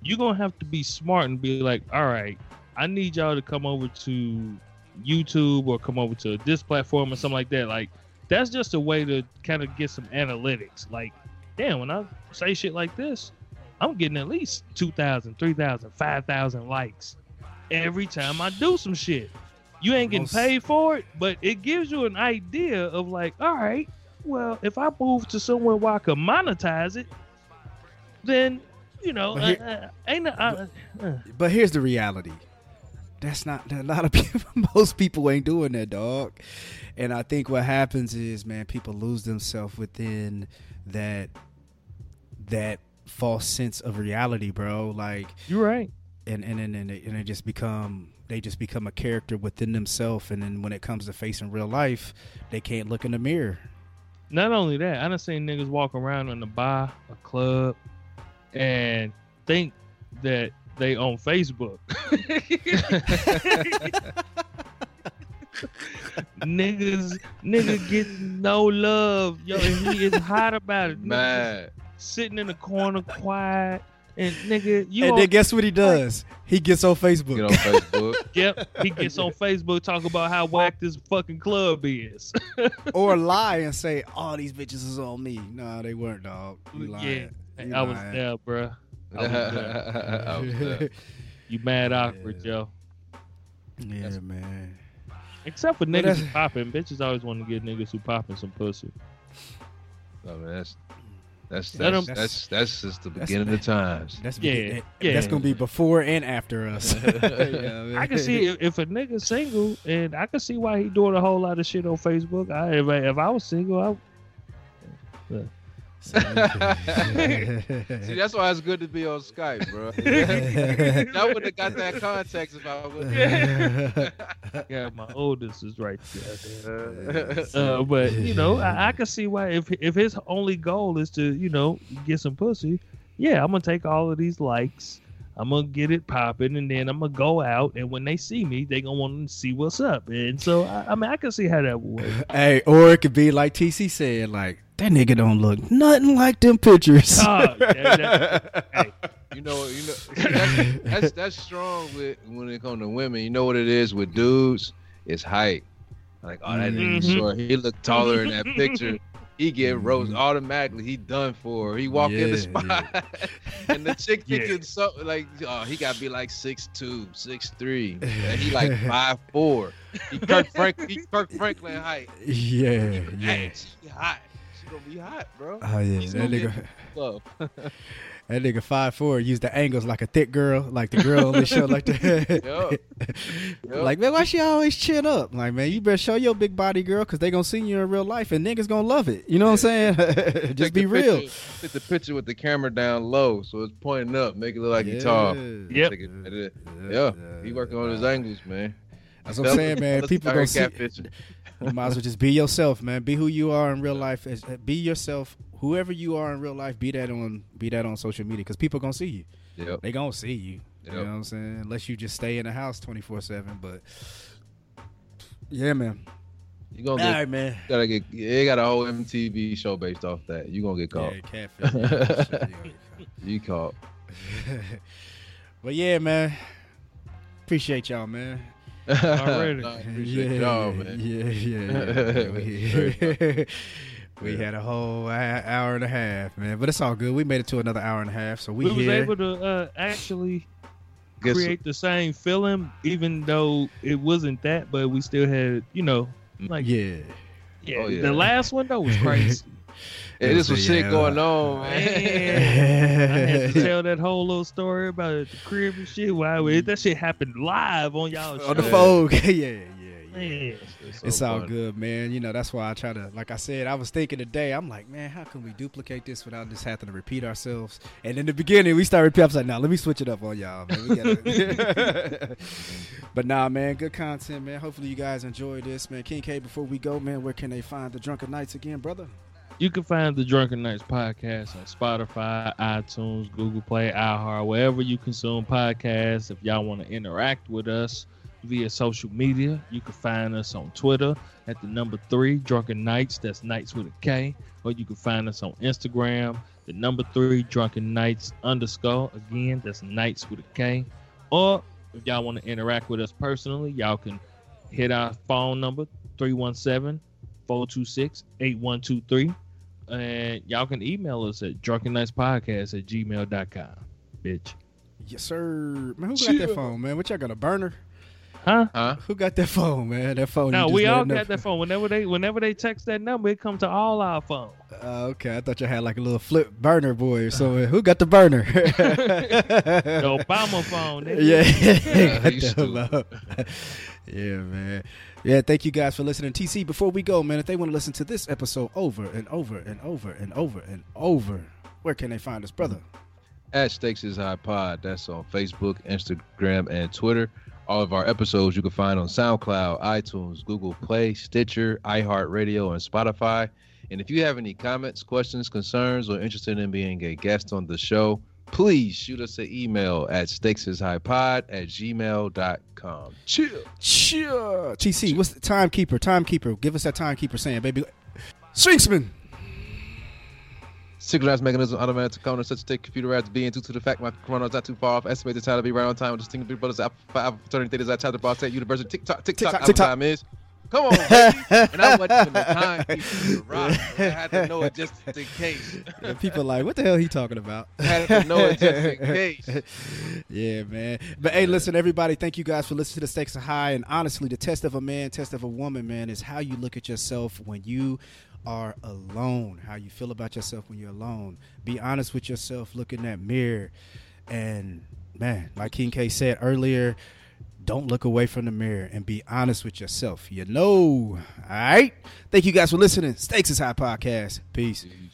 you're gonna have to be smart and be like, all right, I need y'all to come over to YouTube or come over to this platform or something like that. Like that's just a way to kind of get some analytics. Like, damn, when I say shit like this, I'm getting at least 2,000, 3,000, 5,000 likes every time I do some shit. You ain't getting paid for it, but it gives you an idea of like, all right, well, if I move to somewhere where I can monetize it, then you know, But here- uh, ain't no, uh, uh, But here's the reality. That's not a lot of [laughs] people. Most people ain't doing that, dog. And I think what happens is, man, people lose themselves within that that false sense of reality, bro. Like, you're right. and and and and they, and they just become they just become a character within themselves. And then when it comes to facing real life, they can't look in the mirror. Not only that, I done seen niggas walk around in a bar, a club, and think that they on Facebook. niggas, nigga get no love, yo, and he is hot about it. Nigga Mad. just sitting in the corner, quiet, and nigga, you and on, then guess what he does? He gets on Facebook. Get Facebook. on Facebook. [laughs] yep, he gets on Facebook talk about how whack this fucking club is. [laughs] or lie and say, "Oh, these bitches is on me." Nah, they weren't, dog. You yeah, lying. You I was lying. there, bruh. I was [laughs] there. I was there. You mad awkward, Yeah. yo. yeah, That's- man. Except for niggas who popping. Bitches always want to get niggas who popping some pussy. No, man, that's that's Let 'em- that's, that's that's just the That's- beginning of times. That's Yeah, that- yeah. That's gonna be before and after us. [laughs] [laughs] I can see if, if a nigga single, and I can see why he doing a whole lot of shit on Facebook. I, if, I, if I was single, I, [laughs] See, that's why it's good to be on Skype, bro. I would have got that context if I would. [laughs] yeah, my oldest is right there. Uh, but you know, I, I can see why if if his only goal is to you know get some pussy, yeah, I'm gonna take all of these likes. I'm gonna get it popping, and then I'm gonna go out, and when they see me, they gonna want to see what's up. And so, I, I mean, I can see how that would work. hey, or it could be like TC said, like that nigga don't look nothing like them pictures. [laughs] Dog, that- that- [laughs] hey, You know, you know, see, that's, that's that's strong with when it comes to women. You know what it is with dudes? It's height. Like, oh, that nigga Mhm. short. He looked taller in that picture. He get roast Mhm. automatically. He done for. He walk in the Yeah, spot, [laughs] and the chick Yeah. thinking so like, oh, he got to be like six two, six three, and he like five four. He Kirk Frank, he Kirk Franklin height. Yeah, yeah. Hey, hot. She gonna be hot, bro. Oh yeah, He's that nigga, get love. [laughs] [laughs] that nigga five four used the angles like a thick girl, like the girl on the show like that. [laughs] Yup. Yup. Like man, why she always chin up? Like man, you better show your big body girl because they gonna see you in real life and niggas gonna love it. You know what I'm saying? Take Just be real. picture- Take the picture with the camera down low, so it's pointing up, make it look like you're tall. Yep. Take it- it- Yeah, he working on his angles, man. That's what I'm saying, man. People start gonna see. catfishing. You might as well just be yourself, man. Be who you are in real life. Uh, be yourself. Whoever you are in real life, be that on be that on social media because people gonna see you. Yep. They gonna see you. You know what I'm saying? Unless you just stay in the house 24 seven. But yeah, man. You gonna All get, right, man. gotta get. They got a whole MTV show based off that. You gonna get caught. Yeah, catfish. Yeah, [laughs] you gonna You caught. caught. but yeah, man. Appreciate y'all, man. Already. Nah, yeah, y'all, man. Yeah, yeah, yeah. [laughs] We, we [laughs] Yeah. had a whole hour and a half, man. But it's all good. We made it to another hour and a half, so we, We was able to uh, actually Guess- create the same feeling, even though it wasn't that, but we still had, you know, like yeah, yeah. Oh, yeah. the last one though was [laughs] crazy. Hey, this was shit going on, man. Man, I had to tell that whole little story about the crib and shit. Why we- that shit happened live on y'all on the show. phone. [laughs] yeah, yeah, yeah. Man. so It's all good, man. You know, that's why I try to, like I said, I was thinking today, I'm like, man, how can we duplicate this without just having to repeat ourselves? And in the beginning, we started repeating. I was like, nah, let me switch it up on y'all, man. We gotta... [laughs] [laughs] but nah, man, good content, man. Hopefully you guys enjoy this, man. King K, before we go, man, where can they find the Drunken Knights again, brother? You can find the Drunken Knights podcast on Spotify, iTunes, Google Play, iHeart, wherever you consume podcasts. If y'all want to interact with us via social media, you can find us on Twitter at the number three Drunken Knights. That's Knights with a K. Or you can find us on Instagram, the number three Drunken Knights underscore. Again, that's Knights with a K. Or if y'all want to interact with us personally, y'all can hit our phone number 317 426 8123 and y'all can email us at drunkenknightspodcast at gmail.com bitch Yes, sir. Man, who got that phone, man? What y'all got a burner? Huh Huh? Who got that phone, man? That phone. no we all got up- that phone whenever they whenever they text that number it comes to all our phone. Uh, okay, I thought you had like a little flip burner boy or something. Who got the burner? [laughs] the obama phone. Yeah, [laughs] Yeah, [laughs] got you them stupid. up. yeah, man. Yeah, thank you guys for listening. TC, before we go, man, if they want to listen to this episode over and over and over and over and over, where can they find us, brother? At Stakes is High Pod. That's on Facebook, Instagram, and Twitter. All of our episodes you can find on SoundCloud, iTunes, Google Play, Stitcher, iHeartRadio, and Spotify. And if you have any comments, questions, concerns, or interested in being a guest on the show, please shoot us an email at stakesishighpod at gmail.com. Chill. Chill. TC, what's the timekeeper? Timekeeper. Give us that timekeeper saying, baby. Sphinxman. Synchronized mechanism, automatic component, such as take computerized being due to the fact my chrono is not too far off. Estimated time to be right on time with distinct big brothers, alpha, phi, alpha theta, xi, chapter, Ball, state, university, TikTok, TikTok, TikTok, TikTok, TikTok. time is. Come on, [laughs] baby. and I wasn't even the time to rock. I had to know it just in case. And people like, what the hell he talking about? I had to know it just in case. [laughs] yeah, man. But hey, listen, everybody, thank you guys for listening to the stakes are high. And honestly, the test of a man, test of a woman, man, is how you look at yourself when you are alone. How you feel about yourself when you're alone. Be honest with yourself. Look in that mirror, and man, like King K said earlier. Don't look away from the mirror and be honest with yourself. You know. All right. Thank you guys for listening. Stakes is High Podcast. Peace. Peace.